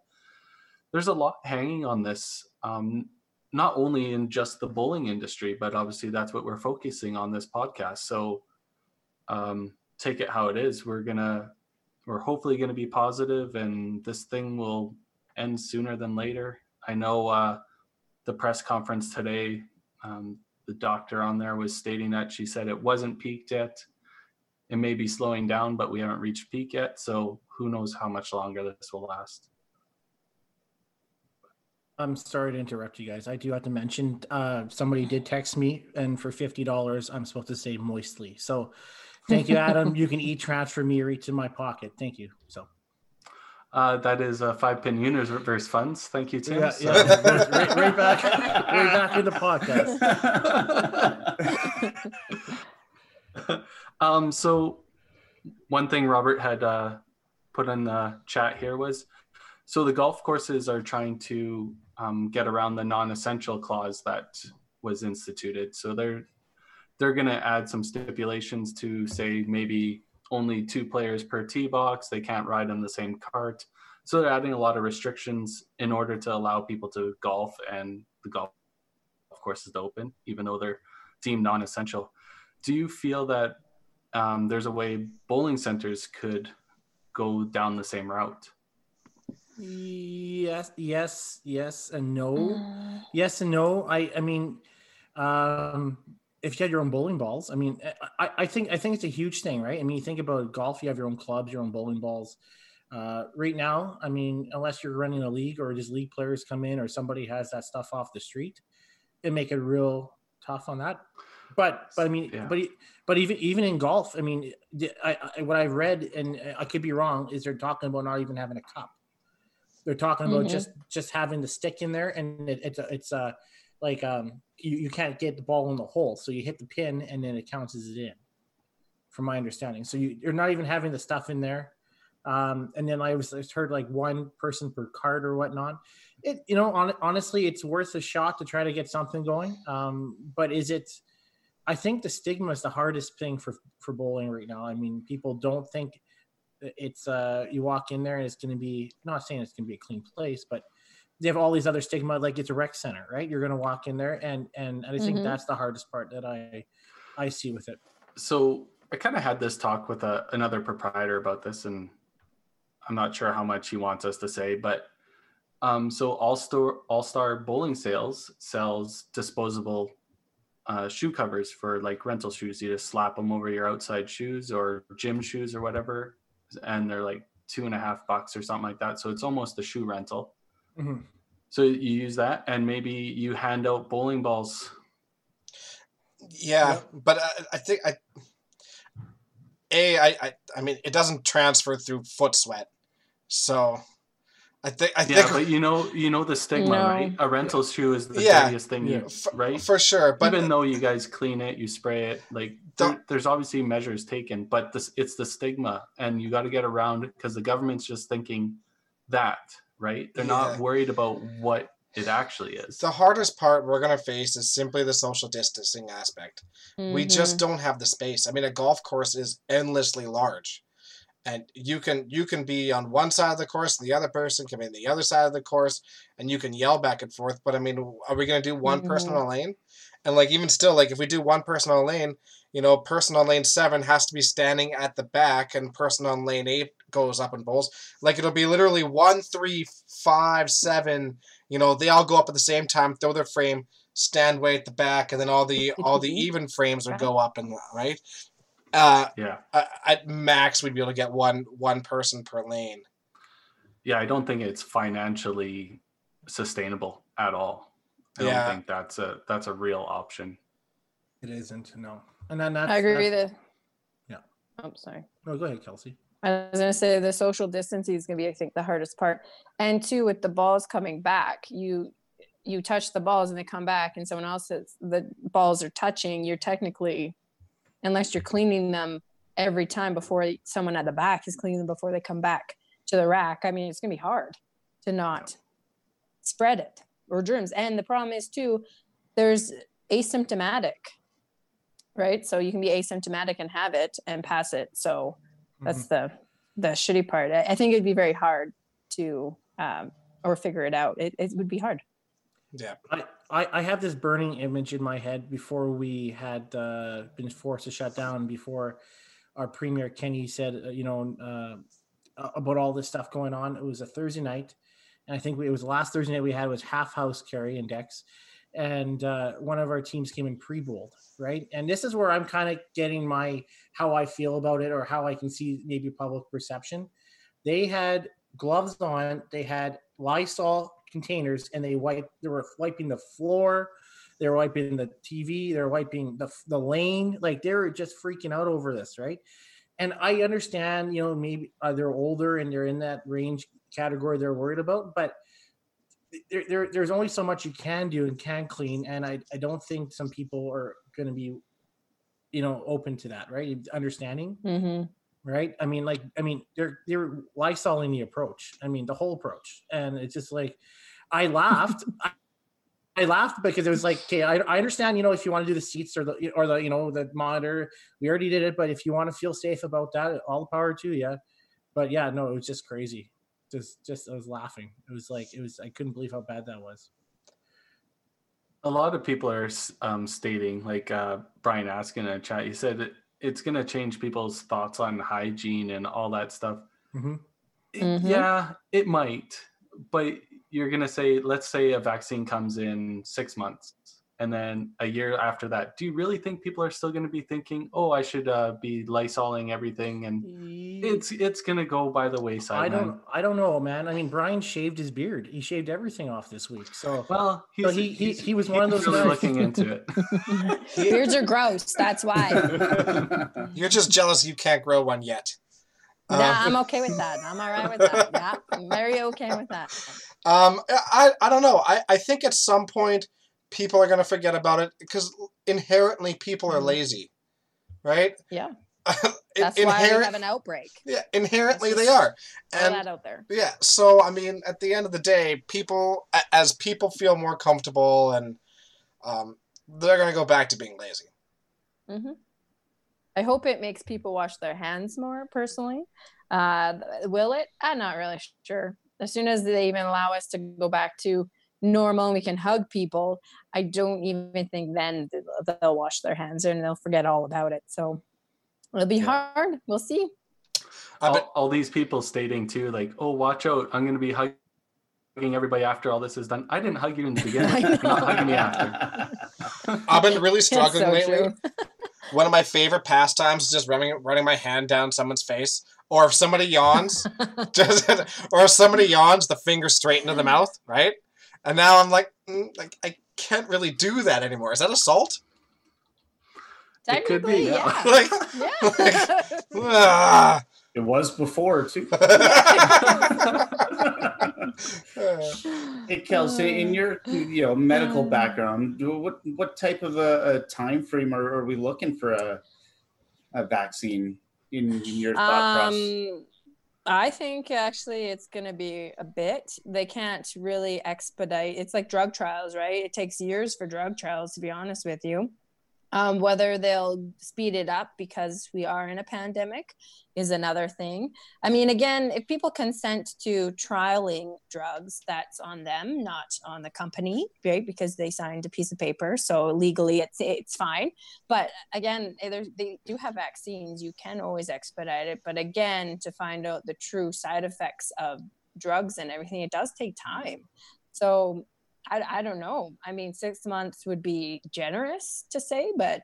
There's a lot hanging on this, um, not only in just the bowling industry, but obviously that's what we're focusing on this podcast. So um, take it how it is. We're gonna we're hopefully to be positive and this thing will end sooner than later. I know uh, the press conference today, um, the doctor on there was stating that she said it wasn't peaked yet. It may be slowing down, but we haven't reached peak yet. So who knows how much longer this will last. I'm sorry to interrupt you guys. I do have to mention uh, somebody did text me, and for fifty dollars, I'm supposed to say moistly. So, thank you, Adam. you can e-transfer me right to my pocket. Thank you. So, Uh, that is uh, five pin universe funds. Thank you, Tim. yeah, So- yeah, right, right back, right back in the podcast. um, so one thing Robert had uh, put in the chat here was so the golf courses are trying to um, get around the non-essential clause that was instituted. So they're they're going to add some stipulations to say maybe only two players per tee box. They can't ride on the same cart. So they're adding a lot of restrictions in order to allow people to golf and the golf of course is open, even though they're deemed non-essential. Do you feel that um, there's a way bowling centers could go down the same route? Yes, yes, yes, and no. Mm. Yes and no. I I mean, um, if you had your own bowling balls, I mean, I, I think I think it's a huge thing, right? I mean, you think about golf, you have your own clubs, your own bowling balls. Uh, right now, I mean, unless you're running a league or just league players come in or somebody has that stuff off the street, it make it real tough on that. But but I mean, Yeah. but but even even in golf, I mean, I, I, what I've read and I could be wrong is they're talking about not even having a cup. They're talking about Mhm. just just having the stick in there, and it, it's a, it's a like um you, you can't get the ball in the hole, so you hit the pin and then it counts as it in. From my understanding, so you, you're not even having the stuff in there. Um, and then I was I heard like one person per card or whatnot. It you know on, honestly, it's worth a shot to try to get something going. Um, but is it? I think the stigma is the hardest thing for for bowling right now. I mean, people don't think it's uh you walk in there and it's going to be not saying it's going to be a clean place, but they have all these other stigma like it's a rec center, right? You're going to walk in there and and, and I think Mhm. that's the hardest part that I I see with it. So I kind of had this talk with a, another proprietor about this, and I'm not sure how much he wants us to say, but um, so All Star All Star Bowling Sales sells disposable uh, shoe covers for like rental shoes. You just slap them over your outside shoes or gym shoes or whatever, and they're like two and a half bucks or something like that. So it's almost a shoe rental. Mhm. So you use that, and maybe you hand out bowling balls. Yeah, Yep. but I, I think I. A, I, I, I mean, it doesn't transfer through foot sweat, so I think I Yeah, think but you know, you know the stigma, No. right? A rental shoe is the Yeah. dirtiest thing, you, f- right? for sure. But even though you guys clean it, you spray it, like Don't- there, there's obviously measures taken, but this it's the stigma, and you got to get around because the government's just thinking that, right? They're Yeah. not worried about what it actually is. The hardest part we're gonna face is simply the social distancing aspect. We just mm-hmm. don't have the space. I mean, a golf course is endlessly large, and you can you can be on one side of the course, and the other person can be on the other side of the course, and you can yell back and forth. But I mean, are we gonna do one person mm-hmm. on a lane? And like even still, like if we do one person on a lane, you know, person on lane seven has to be standing at the back, and person on lane eight goes up and bowls. Like it'll be literally one, three, five, seven. You know, they all go up at the same time, throw their frame, stand way at the back, and then all the all the even frames would go up and right. Uh, yeah. uh, at max, we'd be able to get one one person per lane. Yeah, I don't think it's financially sustainable at all. I Yeah. don't think that's a that's a real option. It isn't. No. And then that's. I agree. that's- The Yeah. Oh, I'm oh, sorry. No, go ahead, Kelsey. I was gonna say the social distancing is gonna be, I think, the hardest part. And two, with the balls coming back, you you touch the balls and they come back, and someone else says the balls are touching. You're technically, unless you're cleaning them every time before someone at the back is cleaning them before they come back to the rack. I mean, it's gonna be hard to not spread it or germs. And the problem is too, there's asymptomatic, right? So you can be asymptomatic and have it and pass it. So that's the the shitty part. I, I think it'd be very hard to um, or figure it out. It, it would be hard. Yeah, I, I, I have this burning image in my head before we had uh, been forced to shut down, before our premier Kenny said, uh, you know, uh, about all this stuff going on. It was a Thursday night, and I think it was the last Thursday night we had was half house carry index, and uh, one of our teams came in pre-bowled, right? And this is where I'm kind of getting my how I feel about it or how I can see maybe public perception. They had gloves on, they had Lysol containers, and they wiped. They were wiping the floor. They were wiping the TV. They're wiping the the lane. Like they were just freaking out over this, right? And I understand, you know, maybe uh, they're older and they're in that range category they're worried about, but there, there, there's only so much you can do and can clean. And I, I don't think some people are going to be, you know, open to that, right? Understanding, Mm-hmm. right? I mean, like, I mean, they're they're lysoling the approach. I mean, the whole approach, and it's just like, I laughed. I, I laughed because it was like, okay, I, I understand, you know, if you want to do the seats or the or the you know the monitor, we already did it. But if you want to feel safe about that, all the power to you. But yeah, no, it was just crazy. Just just I was laughing. It was like it was. I couldn't believe how bad that was. A lot of people are um, stating, like uh, Brian asked in a chat, he said it, it's going to change people's thoughts on hygiene and all that stuff. hmm It- Mhm. Yeah, it might, but you're going to say, let's say a vaccine comes in six months and then a year after that. Do you really think people are still going to be thinking, oh, I should uh, be lysoling everything? And it's it's going to go by the wayside. I man. don't. I don't know, man. I mean, Brian shaved his beard. He shaved everything off this week. So Well, he's, So he- he- he's- he was one of those really guys. looking into it. Beards are gross. That's why. you're just jealous you can't grow one yet. nah, Um, I'm okay with that. I'm all right with that. Yeah, I'm very okay with that. Um, I, I don't know. I, I think at some point people are going to forget about it because inherently people are lazy, right? Yeah, that's why we have an outbreak. yeah, inherently they are. And that out there. yeah, so I mean, at the end of the day, people as people feel more comfortable and um, they're going to go back to being lazy. hmm I hope it makes people wash their hands more. Personally, uh, will it? I'm not really sure. As soon as they even allow us to go back to normal and we can hug people, I don't even think then they'll wash their hands and they'll forget all about it. So it'll be Yeah. hard. We'll see. All, all these people stating too, like, "Oh, watch out! I'm going to be hugging everybody after all this is done." I didn't hug you in the beginning. I You're not know. hugging me after. I've been really struggling so lately. One of my favorite pastimes is just running running my hand down someone's face, or if somebody yawns, just or if somebody yawns, the finger straight into the mouth, right? And now I'm like, mm, like I can't really do that anymore. Is that assault? It could be, Technically, yeah. yeah. like, yeah. ah. It was before too. Hey Kelsey, in your you know medical Um, background, what what type of a, a time frame are, are we looking for a a vaccine in, in your thought process? I think actually it's going to be a bit. They can't really expedite. It's like drug trials, right? It takes years for drug trials, to be honest with you. Um, whether they'll speed it up because we are in a pandemic is another thing. I mean, again, if people consent to trialing drugs, that's on them, not on the company, right? Because they signed a piece of paper, so legally it's it's fine. But again, eh, they do have vaccines. You can always expedite it, but again, to find out the true side effects of drugs and everything, it does take time. So I, I don't know. I mean, six months would be generous to say, but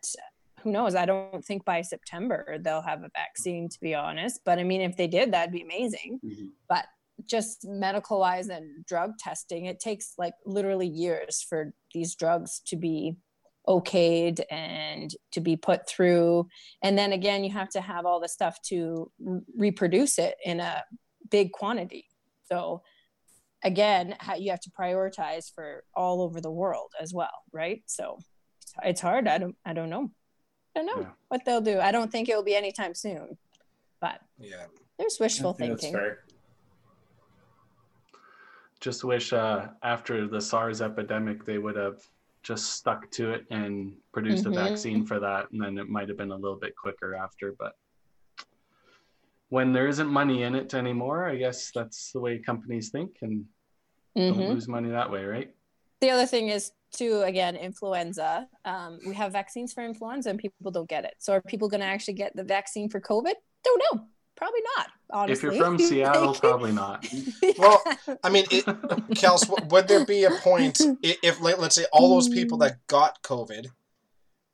who knows? I don't think by September they'll have a vaccine, to be honest. But I mean, if they did, that'd be amazing. Mm-hmm. But just medical wise and drug testing, it takes like literally years for these drugs to be okayed and to be put through. And then again, you have to have all the stuff to r- reproduce it in a big quantity. So again you have to prioritize for all over the world as well right so it's hard i don't i don't know i don't know yeah. what they'll do i don't think it will be anytime soon but yeah there's wishful thinking just wish uh, after the SARS epidemic they would have just stuck to it and produced mm-hmm. a vaccine for that, and then it might have been a little bit quicker after. But when there isn't money in it anymore, I guess that's the way companies think, and mm-hmm. don't lose money that way, right? The other thing is too, again, influenza. Um, we have vaccines for influenza, and people don't get it. So are people going to actually get the vaccine for COVID? Don't know. Probably not. Honestly, if you're from Seattle, probably not. Well, I mean, it, Kels, would there be a point if, let's say, all those people that got COVID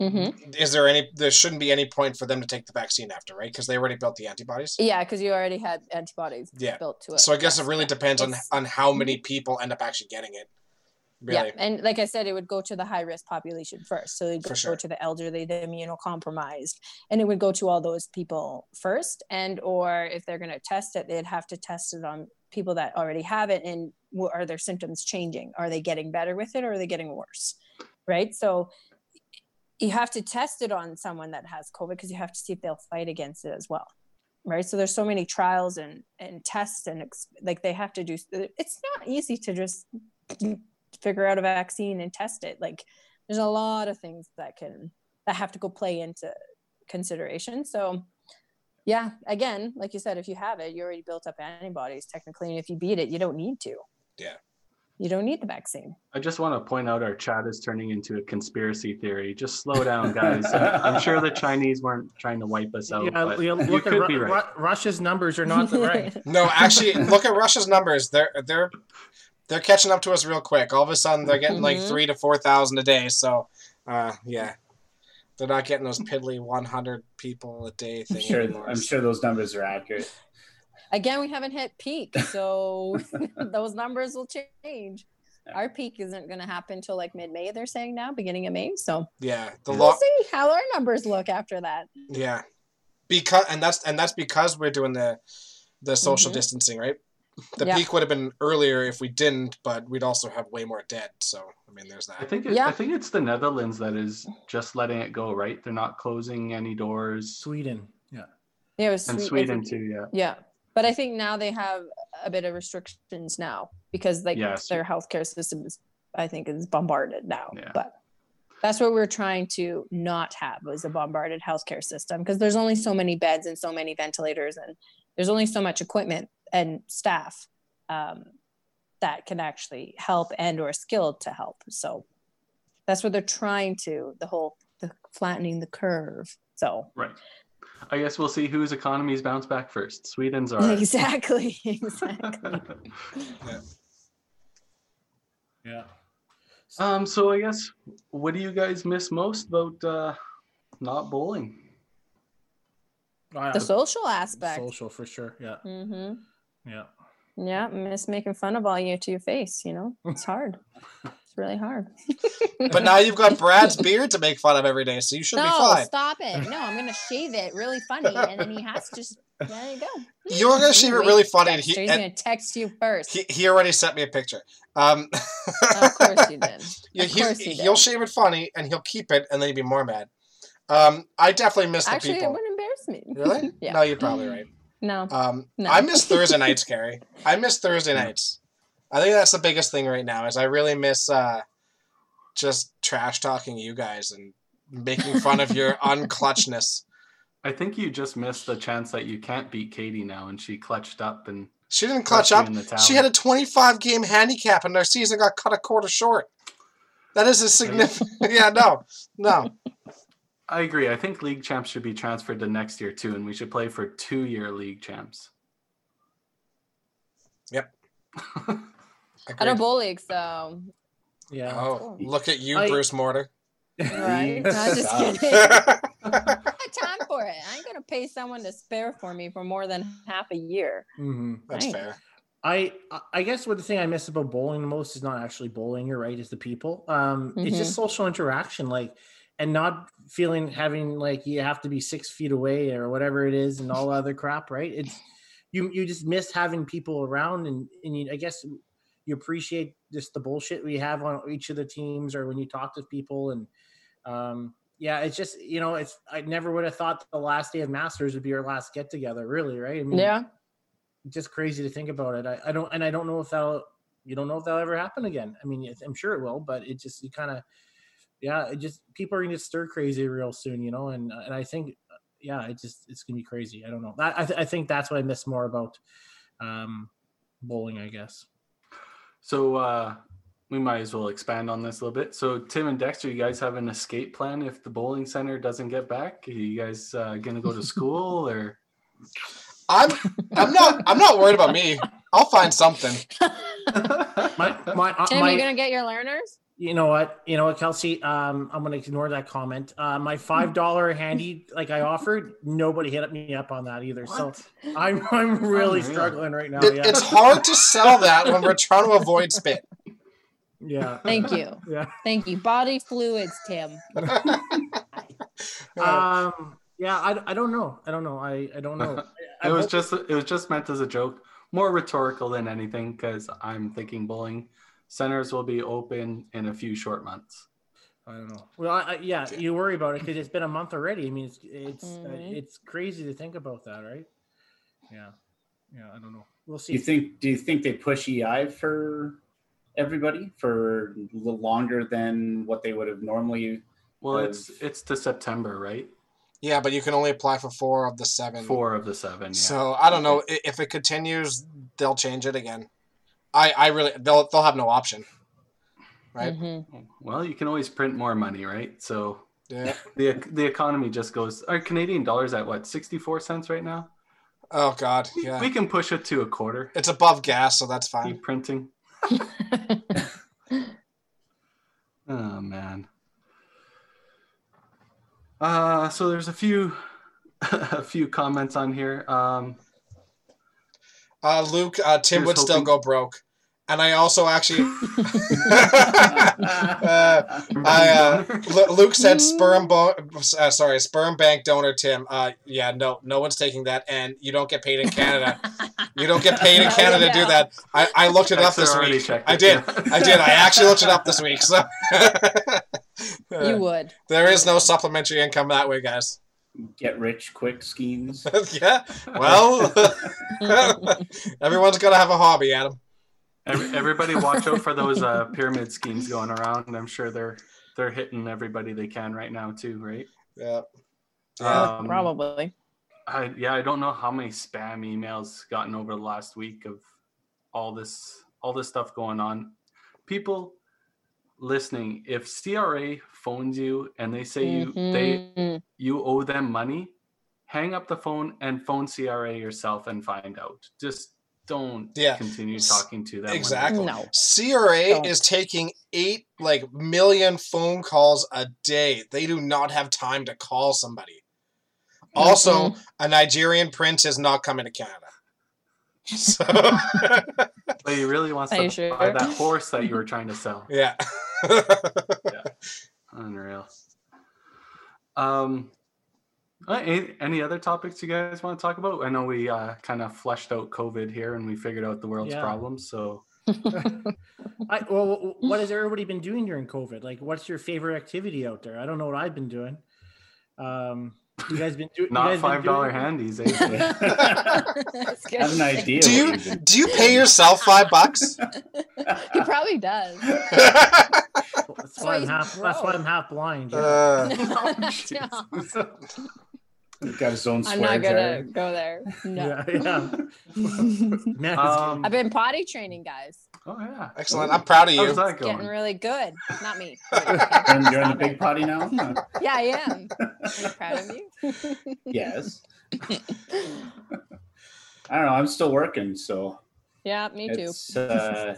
Mm-hmm. Is there any? There shouldn't be any point for them to take the vaccine after, right? Because they already built the antibodies. Yeah, because you already had antibodies yeah. built to it. So I guess it really depends on on how many people end up actually getting it. Really. Yeah, and like I said, it would go to the high risk population first. So it would sure. go to the elderly, the immunocompromised, and it would go to all those people first. And or if they're going to test it, they'd have to test it on people that already have it. And are their symptoms changing? Are they getting better with it, or are they getting worse? Right. So you have to test it on someone that has COVID because you have to see if they'll fight against it as well. Right. So there's so many trials and, and tests and ex- like they have to do, it's not easy to just figure out a vaccine and test it. Like there's a lot of things that can, that have to go play into consideration. So yeah, again, like you said, if you have it, you already built up antibodies technically. And if you beat it, you don't need to. Yeah you don't need the vaccine. I just want to point out our chat is turning into a conspiracy theory. Just slow down, guys. I'm sure the Chinese weren't trying to wipe us out. Yeah, yeah look at Ru- right. Russia's numbers are not the right. no, actually, look at Russia's numbers. They're they're they're catching up to us real quick. All of a sudden, they're getting like mm-hmm. three to four thousand a day. So, uh, yeah, they're not getting those piddly 100 people a day thing. I'm sure, anymore. I'm sure those numbers are accurate again we haven't hit peak so those numbers will change. Our peak isn't going to happen till like mid-may they're saying now beginning of may so yeah the we'll see how our numbers look after that. Yeah. Because and that's and that's because we're doing the the social mm-hmm. distancing right? The yeah. peak would have been earlier if we didn't but we'd also have way more dead so i mean there's that. I think it, yeah. i think it's the netherlands that is just letting it go right? They're not closing any doors. Sweden yeah. Yeah it was and sweden too yeah. Yeah but I think now they have a bit of restrictions now because like yes. their healthcare system is, I think, is bombarded now. Yeah. But that's what we're trying to not have was a bombarded healthcare system because there's only so many beds and so many ventilators and there's only so much equipment and staff um, that can actually help and or skilled to help. So that's what they're trying to the whole the flattening the curve. So right. I guess we'll see whose economies bounce back first. Sweden's are exactly, exactly. yeah. Yeah. Um. So I guess, what do you guys miss most about uh, not bowling? The social aspect. Social for sure. Yeah. Mm-hmm. Yeah. Yeah, miss making fun of all you to your face. You know, it's hard. It's really hard. but now you've got Brad's beard to make fun of every day, so you should no, be fine. stop it. No, I'm gonna shave it really funny, and then he has to just. There you go. You're gonna shave it really funny, and he, he's gonna text you first. He, he already sent me a picture. Um, of course you did. Yeah, he, he he'll shave it funny, and he'll keep it, and then he'd be more mad. Um, I definitely miss the people. Actually, it wouldn't embarrass me. Really? yeah. No, you're probably right. No. Um, No. I miss Thursday nights, Carrie. I miss Thursday nights. I think that's the biggest thing right now. Is I really miss uh, just trash talking you guys and making fun of your unclutchness. I think you just missed the chance that you can't beat Katie now, and she clutched up and She didn't clutch up. in the town. She had a 25 game handicap, and their season got cut a quarter short. That is a significant. yeah, no, no. I agree. I think league champs should be transferred to next year too, and we should play for two-year league champs. I don't bowl league, so Yeah. Oh, look at you, I- Bruce Mortar. right. No, just kidding. I have time for it. I ain't gonna pay someone to spare for me for more than half a year. Mm-hmm. That's Right. fair. I I guess what the thing I miss about bowling the most is not actually bowling. You're right, is the people. Um, it's just social interaction, like, and not feeling having like you have to be six feet away or whatever it is, and all other crap. Right? It's you you just miss having people around, and and you, I guess you appreciate just the bullshit we have on each of the teams, or when you talk to people, and um, yeah, it's just you know, it's I never would have thought the last day of Masters would be our last get together. Really, right? I mean, Yeah. just crazy to think about it. I, I don't, and I don't know if that'll, you don't know if that'll ever happen again. I mean, I'm sure it will, but it just, you kind of, yeah, it just, people are going to stir crazy real soon, you know? And, and I think, yeah, it just, it's going to be crazy. I don't know. That, I, th- I think that's what I miss more about, um, bowling, I guess. So uh, we might as well expand on this a little bit. So Tim and Dexter, you guys have an escape plan if the bowling center doesn't get back? Are you guys uh, gonna go to school or? I'm I'm not I'm not worried about me. I'll find something. My, my, uh, Tim, my, you gonna get your learners? You know what, you know what, Kelsey, um, I'm going to ignore that comment. Uh, my $5 handy, like I offered, nobody hit me up on that either. So I'm, I'm really Unreal. struggling right now. It- yeah. It's hard to sell that when we're trying to avoid spit. yeah. Thank you. Yeah. Thank you. Body fluids, Tim. Um. Yeah. I, I don't know. I don't know. I, I don't know. I, it I was hope- just it was just meant as a joke, more rhetorical than anything, because I'm thinking bowling centers will be open in a few short months. I don't know. Well, I, I, yeah, you worry about it because it's been a month already. I mean, it's it's uh, Mhm. it's crazy to think about that, right? Yeah. Yeah. I don't know. We'll Do you see. think? Do you think they push EI for everybody for a little longer than what they would have normally? Well, Uh, it's it's to September, right? Yeah, but you can only apply for four of the seven. Four of the seven. Yeah. So I don't know if it continues. They'll change it again. I I really they'll they'll have no option. Right. Mhm. well, you can always print more money, right? So Yeah. the the economy just goes. Our Canadian dollars at what sixty four cents right now. Oh God. We- Yeah. We can push it to a quarter. It's above gas, so that's fine. Keep printing. Oh man. Uh, so there's a few a few comments on here. Um, Uh, Luke, uh, Tim Here's would still go broke, and I also actually. uh, I, uh, Luke said sperm bo- uh, sorry, sperm bank donor Tim. Uh, yeah, no, no one's taking that, and you don't get paid in Canada. You don't get paid in No, Canada to do that. I, I looked it up this week. checked I it, did. yeah. I did. I actually looked it up this week. So you would. there is no supplementary income that way, guys. Get rich quick schemes. yeah. Well, everyone's got to have a hobby, Adam. Every, everybody watch out for those uh, pyramid schemes going around. and I'm sure they're they're hitting everybody they can right now too, right? Yeah. Um, Probably. I yeah, I don't know how many spam emails gotten over the last week of all this all this stuff going on. People listening, if CRA phones you and they say you they Mhm. you owe them money, hang up the phone and phone CRA yourself and find out. Just don't Yeah. continue talking to them. exactly. No. CRA Don't. is taking eight like million phone calls a day. They do not have time to call somebody. Also, Mhm. a Nigerian prince is not coming to Canada. So But he really wants Are to you sure? buy that horse that you were trying to sell. yeah. yeah. Unreal. Um, uh, any, any other topics you guys want to talk about? I know we uh, kind of fleshed out COVID here and we figured out the world's Yeah. problems. So I, well, what has everybody been doing during COVID? Like, what's your favorite activity out there? I don't know what I've been doing. Um, You guys been doing? Not five dollar handies. Eh? That's. I have an idea. Do you do you pay yourself five bucks? he probably does. That's why I'm he's half. That's why. I'm half blind. yeah. Uh, No, He's got his own I'm swear not gonna jar. go there. No. yeah, yeah. Um, I've been potty training, guys. Oh yeah. excellent. I'm proud of How's you. that It's getting really good. Not me. You're, you're in the big potty now. Yeah, I am. I'm proud of you. yes. I don't know. I'm still working, so Yeah, me too. it's uh,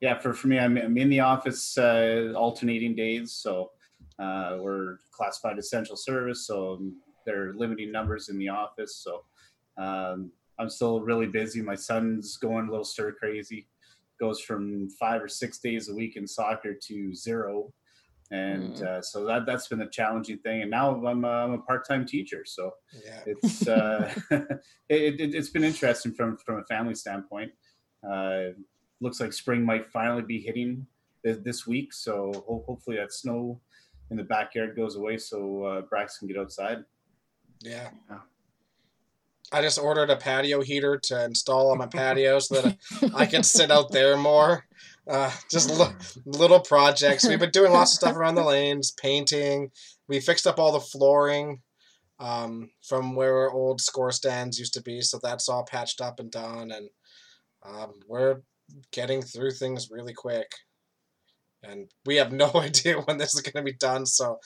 yeah. For for me, I'm, I'm in the office uh, alternating days, so uh, we're classified essential service, so they're limiting numbers in the office. So um, I'm still really busy. My son's going a little stir crazy. Goes from five or six days a week in soccer to zero, and Mm. uh, so that that's been a challenging thing. And now I'm a, I'm a part time teacher, so Yeah. it's uh, it, it, it's been interesting from from a family standpoint. Uh, looks like spring might finally be hitting this, this week, so ho- hopefully that snow in the backyard goes away, so uh, Brax can get outside. Yeah. Yeah. I just ordered a patio heater to install on my patio so that I can sit out there more. Uh, just li- little projects. We've been doing lots of stuff around the lanes, painting. We fixed up all the flooring um, from where our old score stands used to be, so that's all patched up and done. And um, we're getting through things really quick. And we have no idea when this is going to be done, so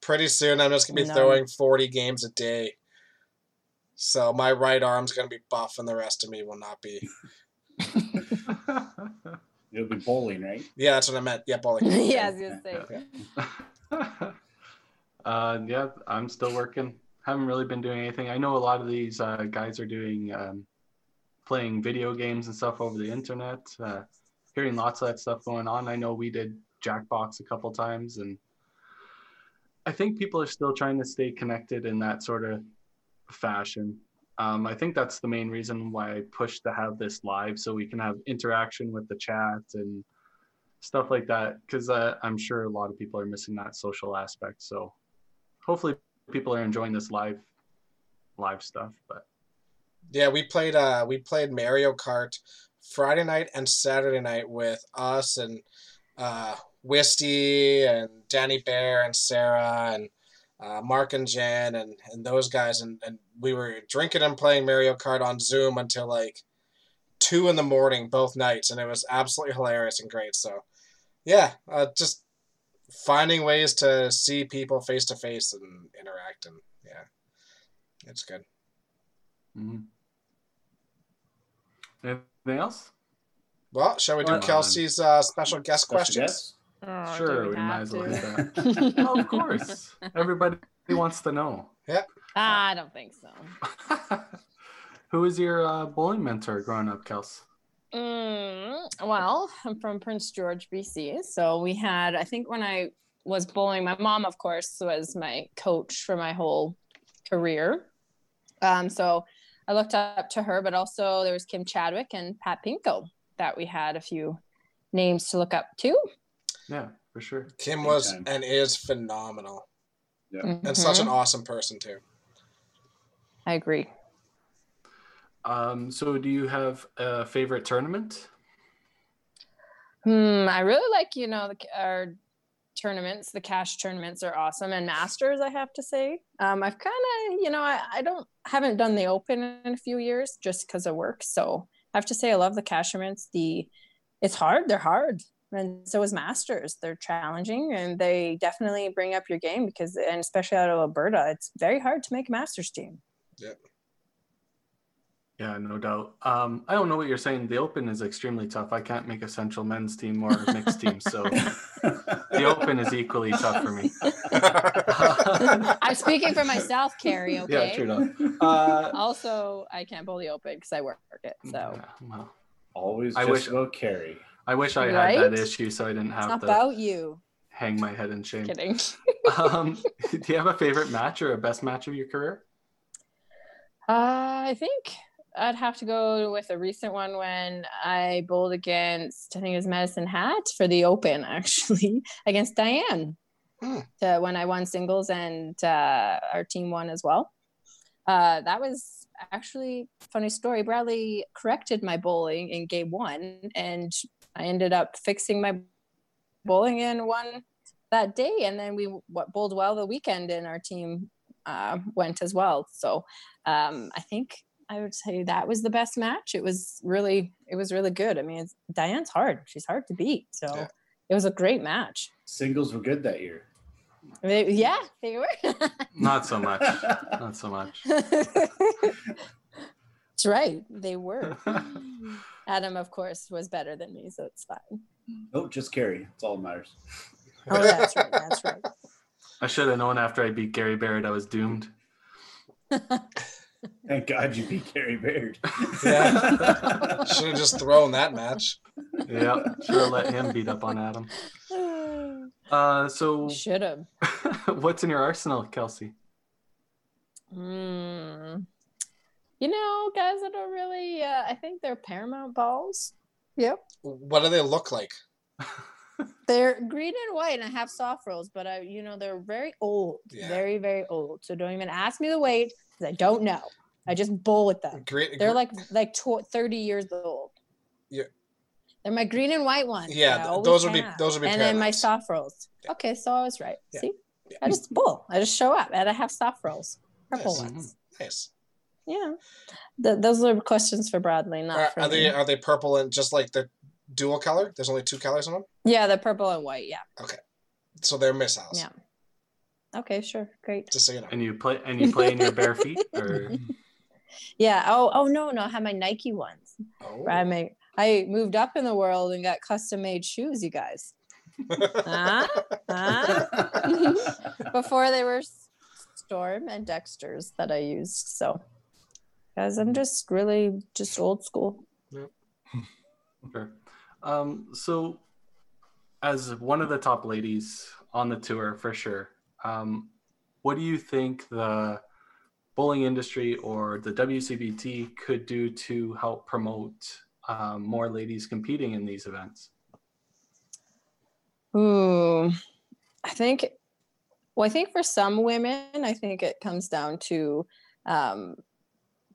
pretty soon I'm just going to be No. throwing 40 games a day. So my right arm's going to be buff and the rest of me will not be. It'll be bowling, right? Yeah, that's what I meant. Yeah, bowling. yeah, I was gonna say. uh, yeah, I'm still working. Haven't really been doing anything. I know a lot of these uh, guys are doing um, playing video games and stuff over the internet. Uh, hearing lots of that stuff going on. I know we did Jackbox a couple times, and I think people are still trying to stay connected in that sort of fashion. Um, I think that's the main reason why I pushed to have this live, so we can have interaction with the chat and stuff like that because uh, i'm sure a lot of people are missing that social aspect so hopefully people are enjoying this live live stuff but Yeah, we played uh we played Mario Kart Friday night and Saturday night with us and uh Wisty and Danny Bear and Sarah and uh, Mark and Jan and, and those guys and, and we were drinking and playing Mario Kart on Zoom until like two in the morning both nights and it was absolutely hilarious and great. So yeah, uh, just finding ways to see people face to face and interact and yeah, it's good. mhm. anything else Well, shall we do Come on. Kelsey's uh, special guest Special questions? guest? Oh, sure we, might as well hit that oh, of course everybody wants to know Ah, I don't think so. who was your uh, bowling mentor growing up kels Mm, well, I'm from Prince George, BC. So we had, I think when I was bowling, my mom, of course, was my coach for my whole career. Um, so I looked up to her, but also there was Kim Chadwick and Pat Pinko that we had a few names to look up to. Yeah for sure Kim was time. and is phenomenal Yeah. and such an awesome person too. I agree. um, so do you have a favorite tournament Hmm, I really like, you know, the, our tournaments. The cash tournaments are awesome, and masters. I have to say, um, I've kind of, you know, I, I don't haven't done the open in a few years just because of work. So I have to say, I love the cash tournaments. The it's hard. They're hard, and so is masters. They're challenging, and they definitely bring up your game because, and especially out of Alberta, it's very hard to make a masters team. yeah yeah no doubt um, i don't know what you're saying the open is extremely tough i can't make a central men's team or mixed team so the open is equally tough for me I'm speaking for myself, Carrie. Okay. yeah true enough uh, Also, I can't bowl the open because I work it. So yeah, well, Always I just wish- about Carrie. I wish I had that issue so I didn't it's have not to about you. hang my head in shame. Kidding. Um, do you have a favorite match or a best match of your career? Uh, I think I'd have to go with a recent one when I bowled against, I think it was Medicine Hat for the Open, actually, against Diane. Hmm. to when I won singles and uh, our team won as well. Uh, that was actually funny story. Bradley corrected my bowling in game one, and I ended up fixing my bowling and won that day. And then we w- bowled well the weekend, and our team uh, went as well. So um, I think I would say that was the best match. It was really, it was really good. I mean, it's, Diane's hard; she's hard to beat. So Yeah. it was a great match. Singles were good that year. They- yeah, they were. Not so much. Not so much. That's right, they were. Adam, of course, was better than me, so it's fine. Nope, just carry. That's all that matters. Oh, that's right. That's right. I should have known after I beat Gary Barrett, I was doomed. Thank God you beat Gary Baird. Yeah. Should have just thrown that match. yeah, should have let him beat up on Adam. Uh, so, Should have. what's in your arsenal, Kelsey? Hmm. You know, guys that are really, uh, I think they're Paramount balls. Yep. What do they look like? They're green and white, and I have soft rolls, but I, you know, they're very old, Yeah. very, very old. So don't even ask me the weight because I don't know. I just bowl with them. Great. They're like like tw- 30 years old. Yeah. They're my green and white ones. Yeah, th- those would be- those would be And then my soft rolls. Yeah. Okay, so I was right. Yeah. See, Yeah. I just bowl. I just show up, and I have soft rolls, purple Nice. ones. nice. Yeah, Th- those are questions for Bradley, not Are, for are me. they are they purple and just like the dual color? There's only two colors in them, yeah, the purple and white. Yeah, okay so they're missiles. yeah. Okay, sure, great. Just so you know. And you play and you play in your bare feet, or Yeah. Oh, oh no, no, I have my Nike ones. Oh. I made. I moved up in the world and got custom made shoes, you guys. Huh? Huh? before they were Storm and Dexter's that I used. So, guys, I'm just really just old school. Sure. Um, so, as one of the top ladies on the tour, for sure, um, what do you think the bowling industry or the WCBT could do to help promote um, more ladies competing in these events? Ooh, I think. Well, I think for some women, I think it comes down to, um,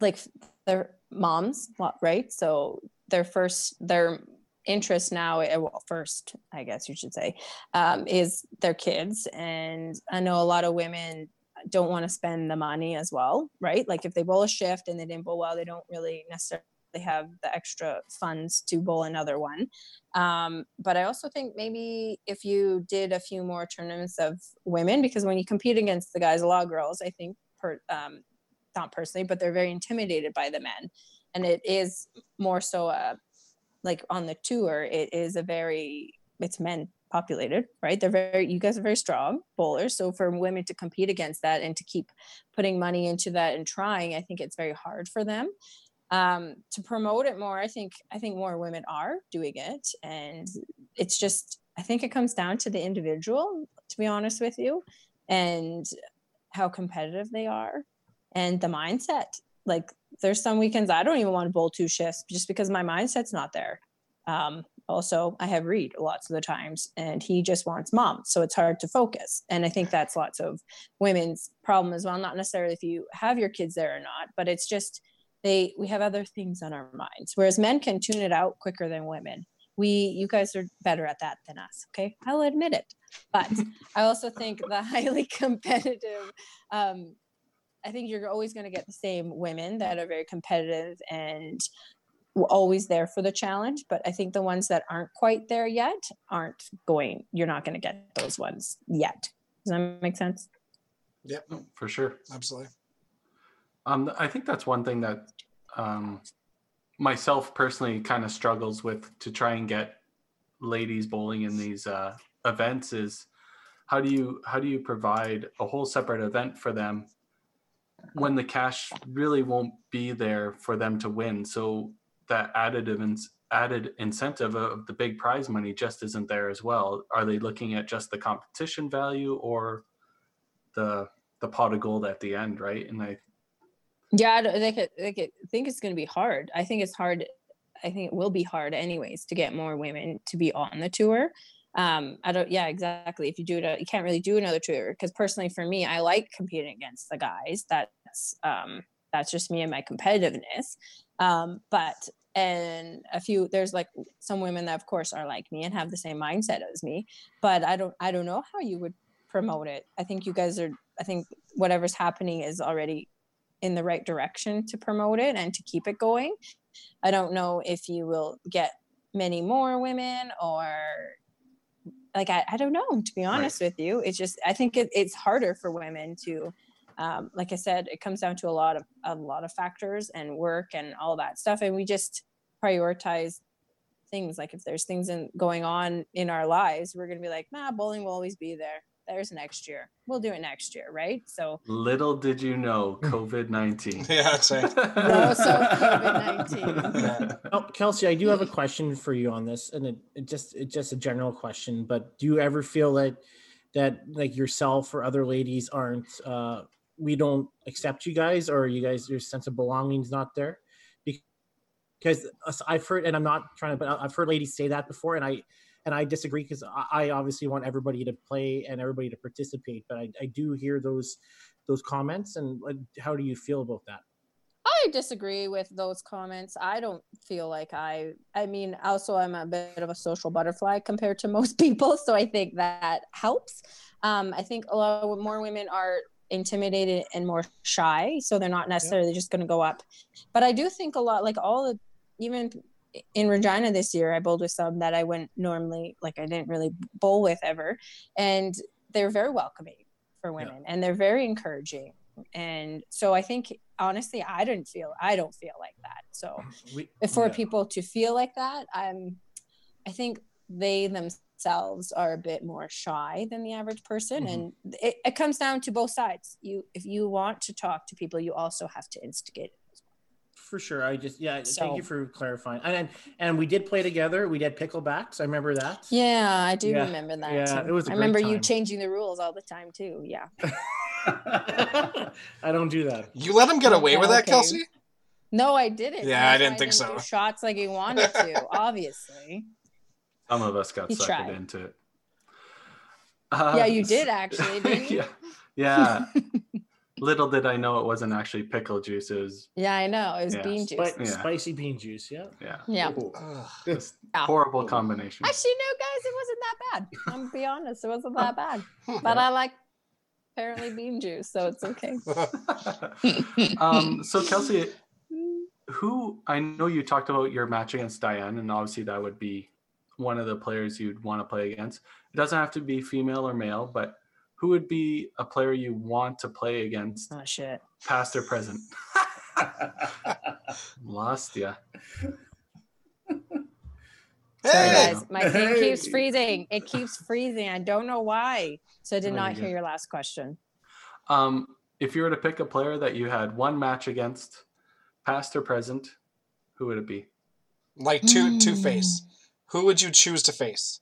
like their moms, right? So their first their interest now, eh, well, first I guess you should say, um, is their kids, and I know a lot of women don't want to spend the money as well, right? Like if they bowl a shift and they didn't bowl well, they don't really necessarily have the extra funds to bowl another one. Um, but I also think maybe if you did a few more tournaments of women, because when you compete against the guys, a lot of girls, I think, per, um, not personally, but they're very intimidated by the men. And it is more so a, like on the tour, it is a very, it's men populated, right? They're very, you guys are very strong bowlers. So for women to compete against that and to keep putting money into that and trying, I think it's very hard for them um, to promote it more i think i think more women are doing it and it's just i think it comes down to the individual to be honest with you and how competitive they are and the mindset like there's some weekends i don't even want to bowl two shifts just because my mindset's not there. Um, also i have reed lots of the times and he just wants mom so it's hard to focus. And i think that's lots of women's problem as well not necessarily if you have your kids there or not but it's just they we have other things on our minds whereas men can tune it out quicker than women. We you guys are better at that than us okay? I'll admit it. But i also think the highly competitive um i think you're always going to get the same women that are very competitive and always there for the challenge but i think the ones that aren't quite there yet aren't going you're not going to get those ones yet does that make sense No, for sure. Absolutely. Um, I think that's one thing that um, myself personally kind of struggles with to try and get ladies bowling in these uh, events is how do you how do you provide a whole separate event for them when the cash really won't be there for them to win so that and added incentive of the big prize money just isn't there as well are they looking at just the competition value or the the pot of gold at the end right and i Yeah, I they could, they could think it's going to be hard. I think it's hard. I think it will be hard anyways to get more women to be on the tour. Um i don't yeah exactly if you do it you can't really do another tour because personally for me i like competing against the guys that's um that's just me and my competitiveness um but and a few there's like some women that of course are like me and have the same mindset as me but i don't i don't know how you would promote it i think you guys are i think whatever's happening is already in the right direction to promote it and to keep it going i don't know if you will get many more women or like I, I don't know to be honest with you. It's just i think it, it's harder for women to um, like i said it comes down to a lot of a lot of factors and work and all that stuff. And we just prioritize things. Like if there's things in, going on in our lives we're going to be like nah bowling will always be there there's next year we'll do it next year right so Little did you know, COVID 19. Yeah, that's right. no, so covid-19 Oh, Kelsey, I do have a question for you on this, and it, it just it's just a general question. But do you ever feel that that like yourself or other ladies aren't uh, we don't accept you guys, or you guys your sense of belonging is not there? Because I've heard, and I'm not trying to, but I've heard ladies say that before, and I and I disagree because I, I obviously want everybody to play and everybody to participate, but I, I do hear those those comments, and how do you feel about that? I disagree with those comments. I don't feel like I I mean also I'm a bit of a social butterfly compared to most people, so I think that helps. Um, I think a lot more women are intimidated and more shy, so they're not necessarily just going to go up. But I do think a lot like all the even in Regina this year, I bowled with some that I wouldn't normally like I didn't really bowl with ever, and they're very welcoming for women and they're very encouraging. And so i think honestly i didn't feel i don't feel like that. So We, for yeah. people to feel like that i'm i think they themselves are a bit more shy than the average person. Mhm. and it, it comes down to both sides. You if you want to talk to people you also have to instigate For sure. I just yeah. thank you for clarifying. And, and and we did play together. We did picklebacks. I remember that. yeah i do Yeah. remember that Yeah, too. it was a i great remember you changing the rules all the time too yeah I don't do that. You let him get away with that, Okay. Kelsey? no i didn't Yeah, That's I why didn't think do so. shots like he wanted to obviously Some of us got He suckered tried. into it. Uh, yeah you did actually didn't you yeah. Yeah. Little did I know it wasn't actually pickle juice. It was, Yeah, I know. It was Yeah. bean juice. Spi- Yeah. Spicy bean juice. Yeah. yeah, Yeah. Ooh. Ugh. just Yeah. horrible combination. Actually, no, guys, it wasn't that bad. I'm gonna be honest, it wasn't that bad. But I like apparently bean juice, so it's okay. um, so Kelsey, who I know you talked about your match against Diane, and obviously that would be one of the players you'd want to play against. It doesn't have to be female or male, but who would be a player you want to play against, Oh shit. past or present? Lost ya. Sorry, guys. My thing keeps freezing. It keeps freezing. I don't know why. So I did Oh, not you hear good. your last question. Um, if you were to pick a player that you had one match against, past or present, who would it be? Like two two Hmm. face. Who would you choose to face?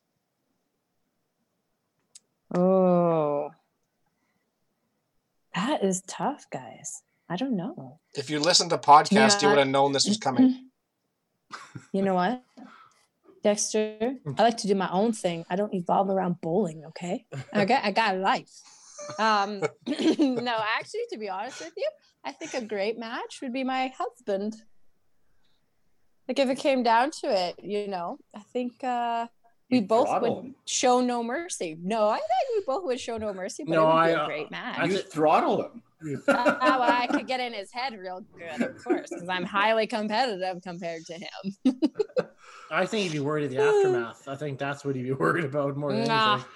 Oh. That is tough, guys. I don't know. If you listened to podcast, you Yeah. would have known this was coming. You know what? Dexter, I like to do my own thing. I don't evolve around bowling, okay? I got I got a life. Um no, actually to be honest with you, I think a great match would be my husband. Like if it came down to it, you know, I think uh we You'd both throttle would him. show no mercy. No, I think we both would show no mercy, but No, it would be I, a uh, great match. I You throttle him. Uh, well, I could get in his head real good, of course, because I'm highly competitive compared to him. I think he'd be worried of the aftermath. I think that's what he'd be worried about more than Nah. anything.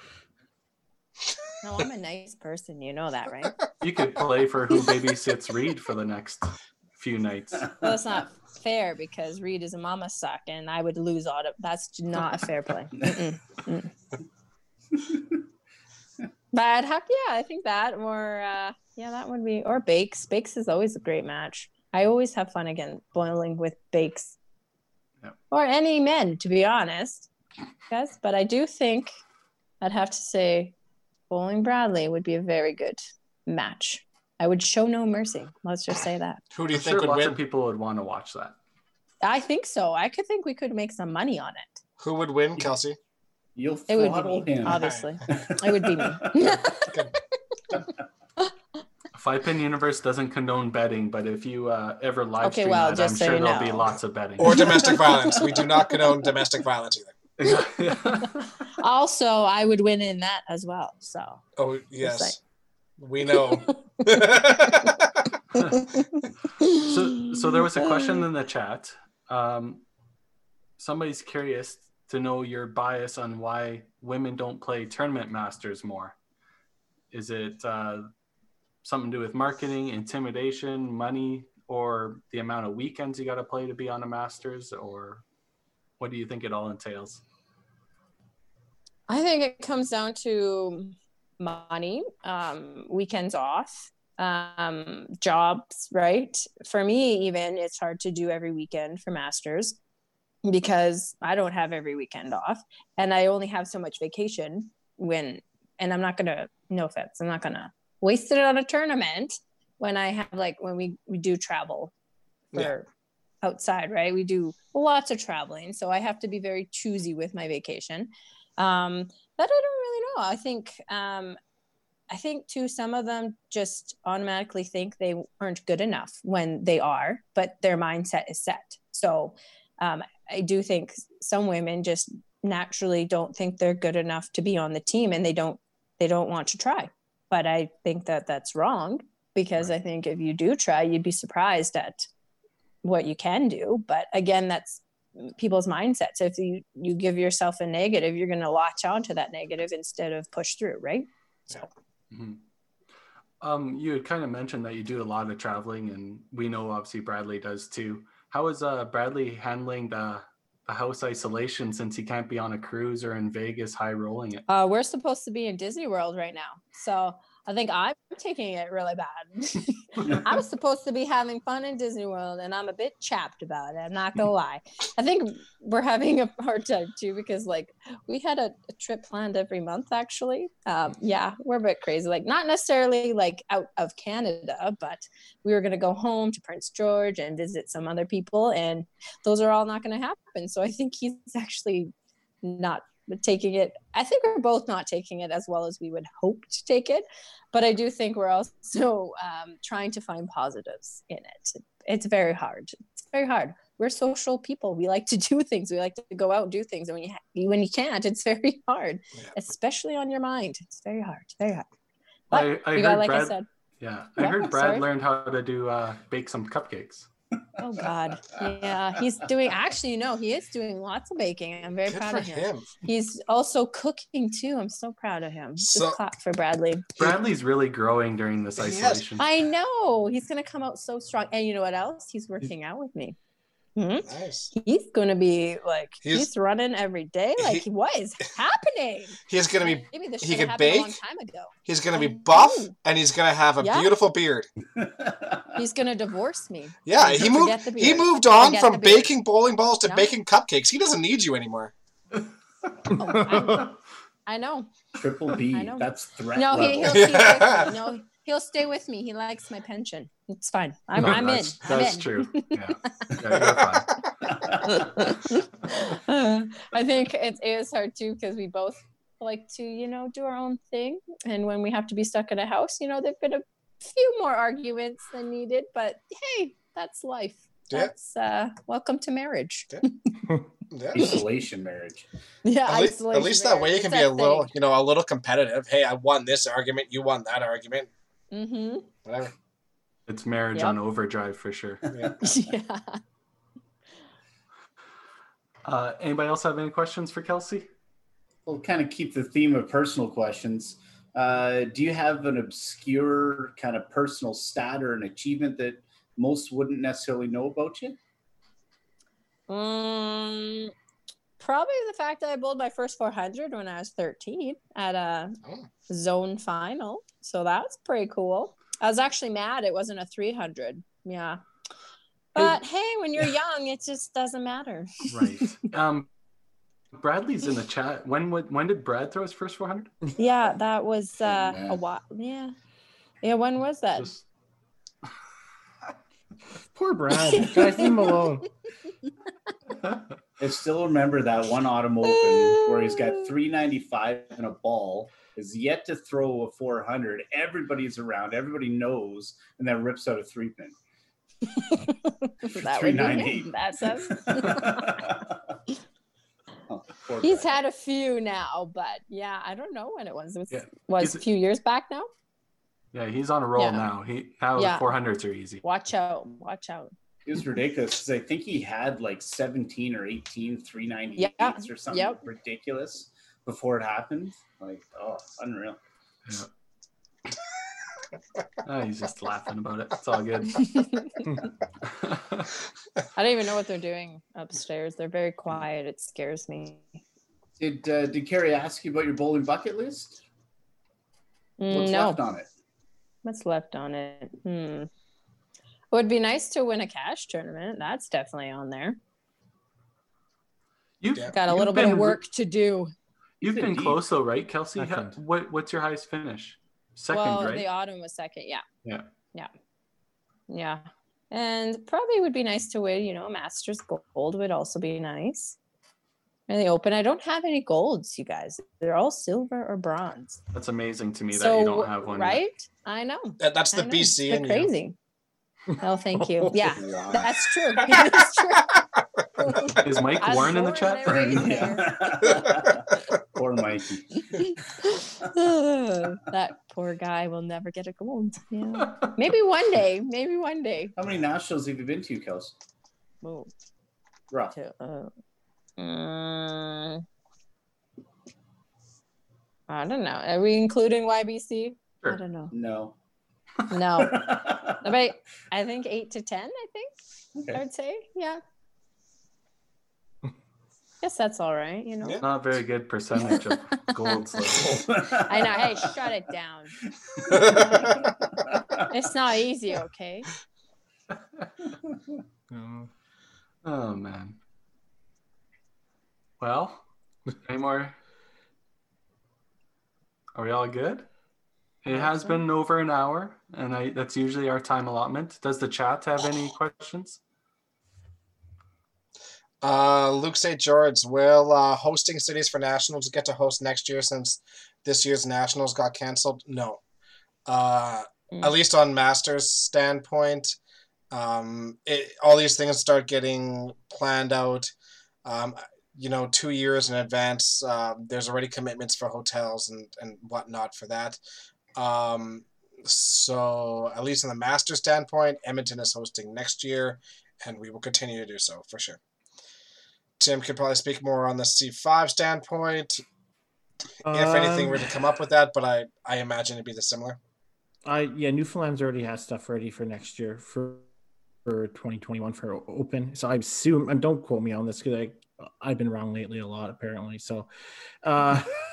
No, I'm a nice person. You know that, right? You could play for who babysits Reed for the next few nights. Well, it's not fair because Reed is a mama suck, and I would lose all of. That's not a fair play. Mm-mm, but heck yeah, I think that or uh, yeah, that would be or Bakes. Bakes is always a great match. I always have fun again bowling with Bakes Yep. or any men, to be honest, guys. But I do think I'd have to say Bowling Bradley would be a very good match. I would show no mercy. Let's just say that. Who do you I'm think sure would lots win? of people would want to watch that. I think so. I could think we could make some money on it. Who would win, Kelsey? You'll It would be me, him. obviously. It would be me. Five Pin Universe doesn't condone betting, but if you uh, ever live Okay, stream well, that, just I'm so sure you there'll be lots of betting. Or domestic violence. We do not condone domestic violence either. also, I would win in that as well. So Oh yes, like- we know. so, so there was a question in the chat. Um, somebody's curious to know your bias on why women don't play tournament masters more. Is it uh, something to do with marketing, intimidation, money, or the amount of weekends you got to play to be on a masters, or what do you think it all entails? I think it comes down to money, um, weekends off, um, jobs, right? For me, even it's hard to do every weekend for masters because I don't have every weekend off and I only have so much vacation when, and I'm not going to, no offense, I'm not going to waste it on a tournament when I have like, when we, we do travel for Yeah. outside, right? We do lots of traveling. So I have to be very choosy with my vacation. Um, that I don't really know. I think um, I think too some of them just automatically think they aren't good enough when they are, but their mindset is set. So um, I do think some women just naturally don't think they're good enough to be on the team, and they don't they don't want to try. But I think that that's wrong because I think if you do try, you'd be surprised at what you can do. But again, that's people's mindsets. If you you give yourself a negative, you're going to latch onto that negative instead of push through, right? So Mhm. Um, you had kind of mentioned that you do a lot of traveling, and we know obviously Bradley does too. How is uh, Bradley handling the, the house isolation since he can't be on a cruise or in Vegas high rolling it? uh, we're supposed to be in Disney World right now, so I think I'm taking it really bad. I was supposed to be having fun in Disney World, and I'm a bit chapped about it. I'm not gonna lie. I think we're having a hard time too because like we had a, a trip planned every month. Actually, um, yeah, we're a bit crazy. Like not necessarily like out of Canada, but we were gonna go home to Prince George and visit some other people, and those are all not gonna happen. So I think he's actually not taking it. I think we're both not taking it as well as we would hope to take it but I do think we're also um, trying to find positives in it. It's very hard. It's very hard. We're social people. We like to do things. We like to go out and do things. And when you ha- when you can't, it's very hard, Yeah. especially on your mind. It's very hard. It's very hard. I, But I you got, heard like I Brad. said, yeah, I Yeah, heard Brad sorry. learned how to do uh, bake some cupcakes. Oh God, yeah, he's doing. Actually, you know, he is doing lots of baking. I'm very Good proud of him. him. He's also cooking too. I'm so proud of him. Just So- clap for Bradley. Bradley's really growing during this He has- isolation. I know he's gonna come out so strong. And you know what else? He's working out with me. Mhm. Nice. He's gonna be like He's- he's, running every day. Like He- what is happening? He's gonna be Maybe this he should could have happened a long bake? time ago. he's gonna be I buff know. and he's gonna have a Yeah. beautiful beard. He's gonna divorce me. Yeah, he moved he moved on from baking bowling balls to No. baking cupcakes. He doesn't need you anymore. Oh, I know. Triple B. I know. That's threat No, level. he, he'll stay with me. No, he'll stay with me. He likes my pension. It's fine. I'm, No, I'm in. that's, I'm in. true. Yeah. yeah you're fine. I think it is hard too because we both like to, you know, do our own thing. And when we have to be stuck in a house, you know, there've been a few more arguments than needed, but hey, that's life. Yeah. That's uh welcome to marriage. Yeah. Isolation marriage. Yeah, At, least, at isolation least that way you can It's be a that little, you know, a little competitive. Hey, I won this argument, you won that argument, thing. Mhm. whatever. It's marriage Yep. on overdrive for sure. Yeah. yeah. Uh, anybody else have any questions for Kelsey? We'll kind of keep the theme of personal questions. Uh, do you have an obscure kind of personal stat or an achievement that most wouldn't necessarily know about you? Um, probably the fact that I bowled my first 400 when I was 13 at a Oh. zone final. So that's pretty cool. I was actually mad it wasn't a 300. Yeah. But hey, when you're young, it just doesn't matter. Right. Um, Bradley's in the chat. When would when did Brad throw his first 400? Yeah, that was uh, man. a while. Yeah. Yeah, when was that? Just- Poor Brad. Guys, leave him alone. I still remember that one Autumn Open where he's got 395 in a ball, is yet to throw a 400. Everybody's around, everybody knows, and then rips out a three pin. that would be him. That's us. Oh, He's guy. had a few now, but yeah, I don't know when it was. It was, Yeah. was a few years back now. Yeah, he's on a roll Yeah. now. He now Yeah. 400s are easy. Watch out. Watch out. It was ridiculous because I think he had like 17 or 18 398s Yeah, or something yep. ridiculous before it happened. Like, oh, unreal. Ah, he's just laughing about it. It's all good. I don't even know what they're doing upstairs. They're very quiet. It scares me. Did uh, did Carrie ask you about your bowling bucket list? Mm, What's no, left on it? what's left on it? Hmm. It would be nice to win a cash tournament. That's definitely on there. You've Got a little bit of work to do. You've been close though, right, Kelsey? I've How- What what's your highest finish? Second, well, right? the autumn was second. Yeah. Yeah. Yeah. Yeah. And probably would be nice to win, you know, Masters gold would also be nice. And the open, I don't have any golds, you guys. They're all silver or bronze. That's amazing to me that you don't have one. yet. right? I know. That- That's the know. BC They're in you. Crazy. Oh, thank you. Yeah, Wow. that's true. It is true. Is Mike Warren in the chat? there. Yeah. Poor Mikey. that poor guy will never get a gold. Yeah. Maybe one day. Maybe one day. How many nationals have you been to, Kels? Whoa. Rough. to uh, mm, I don't know. Are we including YBC? I don't know. No. No, but I think eight to ten. I think I would say, yeah. Guess that's all right. You know. Yeah. Not very good percentage of golds. I know. Hey, shut it down. It's not easy, okay? Mm. Oh man. Well, any more? Are we all good? It has been over an hour, and I that's usually our time allotment. Does the chat have any questions? Uh, Luke St. George, will uh, hosting cities for nationals get to host next year since this year's nationals got canceled? No. Uh, Mm. At least on Masters standpoint, um, it, all these things start getting planned out. Um, you know, two years in advance. Um, there's already commitments for hotels and and whatnot for that. Um, so at least on the master standpoint, Edmonton is hosting next year, and we will continue to do so for sure. Tim could probably speak more on the C5 standpoint, if anything Um, were to come up with that, but I, I imagine it'd be the similar. I yeah, Newfoundland's already has stuff ready for next year for for 2021 for open. So I assume and don't quote me on this because I I've been wrong lately a lot apparently. So uh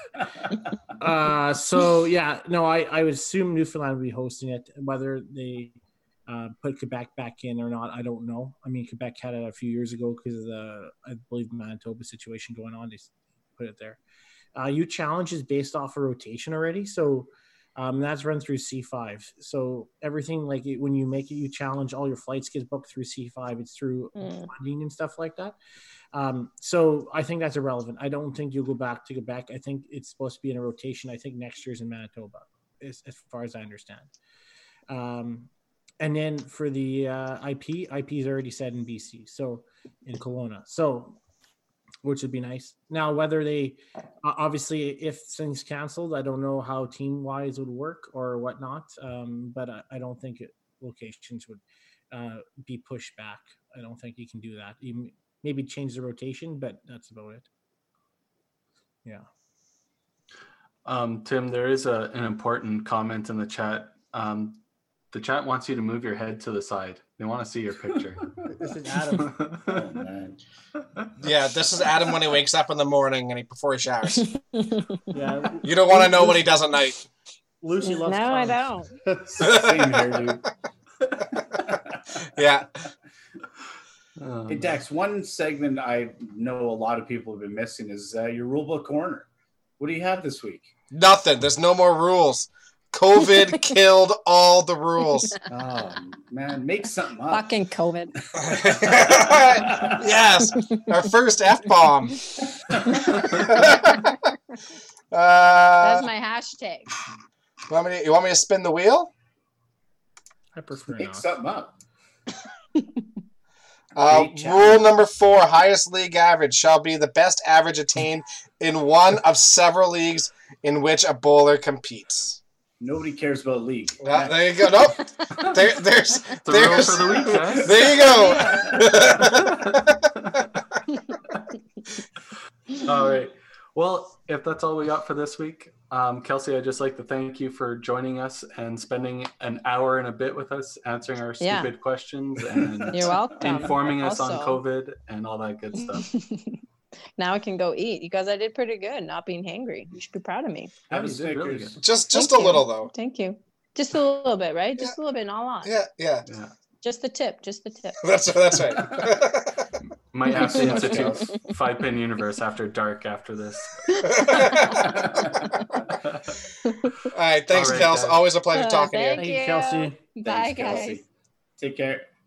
uh so yeah, no, I I would assume Newfoundland would be hosting it. Whether they uh, put Quebec back in or not, I don't know. I mean, Quebec had it a few years ago because of the I believe Manitoba situation going on. They put it there. Uh, U Challenge is based off a rotation already, so um, that's run through C5. So everything like it, when you make it, you challenge all your flights get booked through C5. It's through Mm. funding and stuff like that. Um, so I think that's irrelevant. I don't think you'll go back to Quebec. I think it's supposed to be in a rotation. I think next year's in Manitoba, as, as far as I understand. Um, and then for the uh, IP, IP is already said in BC, so in Kelowna. So which would be nice. Now, whether they obviously if things canceled, I don't know how team wise would work or whatnot. Um, but I, I don't think it, locations would uh, be pushed back. I don't think you can do that. You maybe change the rotation, but that's about it. Yeah. Um, Tim, there is a, an important comment in the chat. Um, the chat wants you to move your head to the side. They want to see your picture. This is Adam. oh, man. Yeah, this is Adam when he wakes up in the morning and he before he showers. yeah. You don't want to know what he does at night. Lucy loves. no, loves. I don't. Same here, dude. Yeah. Um, Hey Dex, one segment I know a lot of people have been missing is uh, your rulebook corner. What do you have this week? Nothing. There's no more rules. COVID killed all the rules. Oh man, make something up. Fucking COVID. yes, our first f bomb. That's uh, my hashtag. you, want me to, you want me to spin the wheel? I prefer Make not. something up. Uh, rule number four: highest league average shall be the best average attained in one of several leagues in which a bowler competes. Nobody cares about league. Well, there you go. Nope. There, there's The there's for the week, guys. there you go. all right. Well, if that's all we got for this week, um, Kelsey, I'd just like to thank you for joining us and spending an hour and a bit with us, answering our Yeah. stupid questions and You're welcome. informing us on COVID and all that good stuff. Now I can go eat. You guys, I did pretty good, not being hangry. You should be proud of me. Have you a really good. Just just Thank a you. little though. Thank you. Just a little bit, right? Just a little bit, not a lot. Yeah, yeah. Yeah. Just the tip. Just the tip. That's that's right. Might have to Thanks so much, institute Five Pin Universe after dark after this. All right, thanks, All right, Kels. guys. Always a pleasure Uh, talking to you. thank Thank you, you. Kelsey. Bye, Thanks, guys. Kelsey. Take care.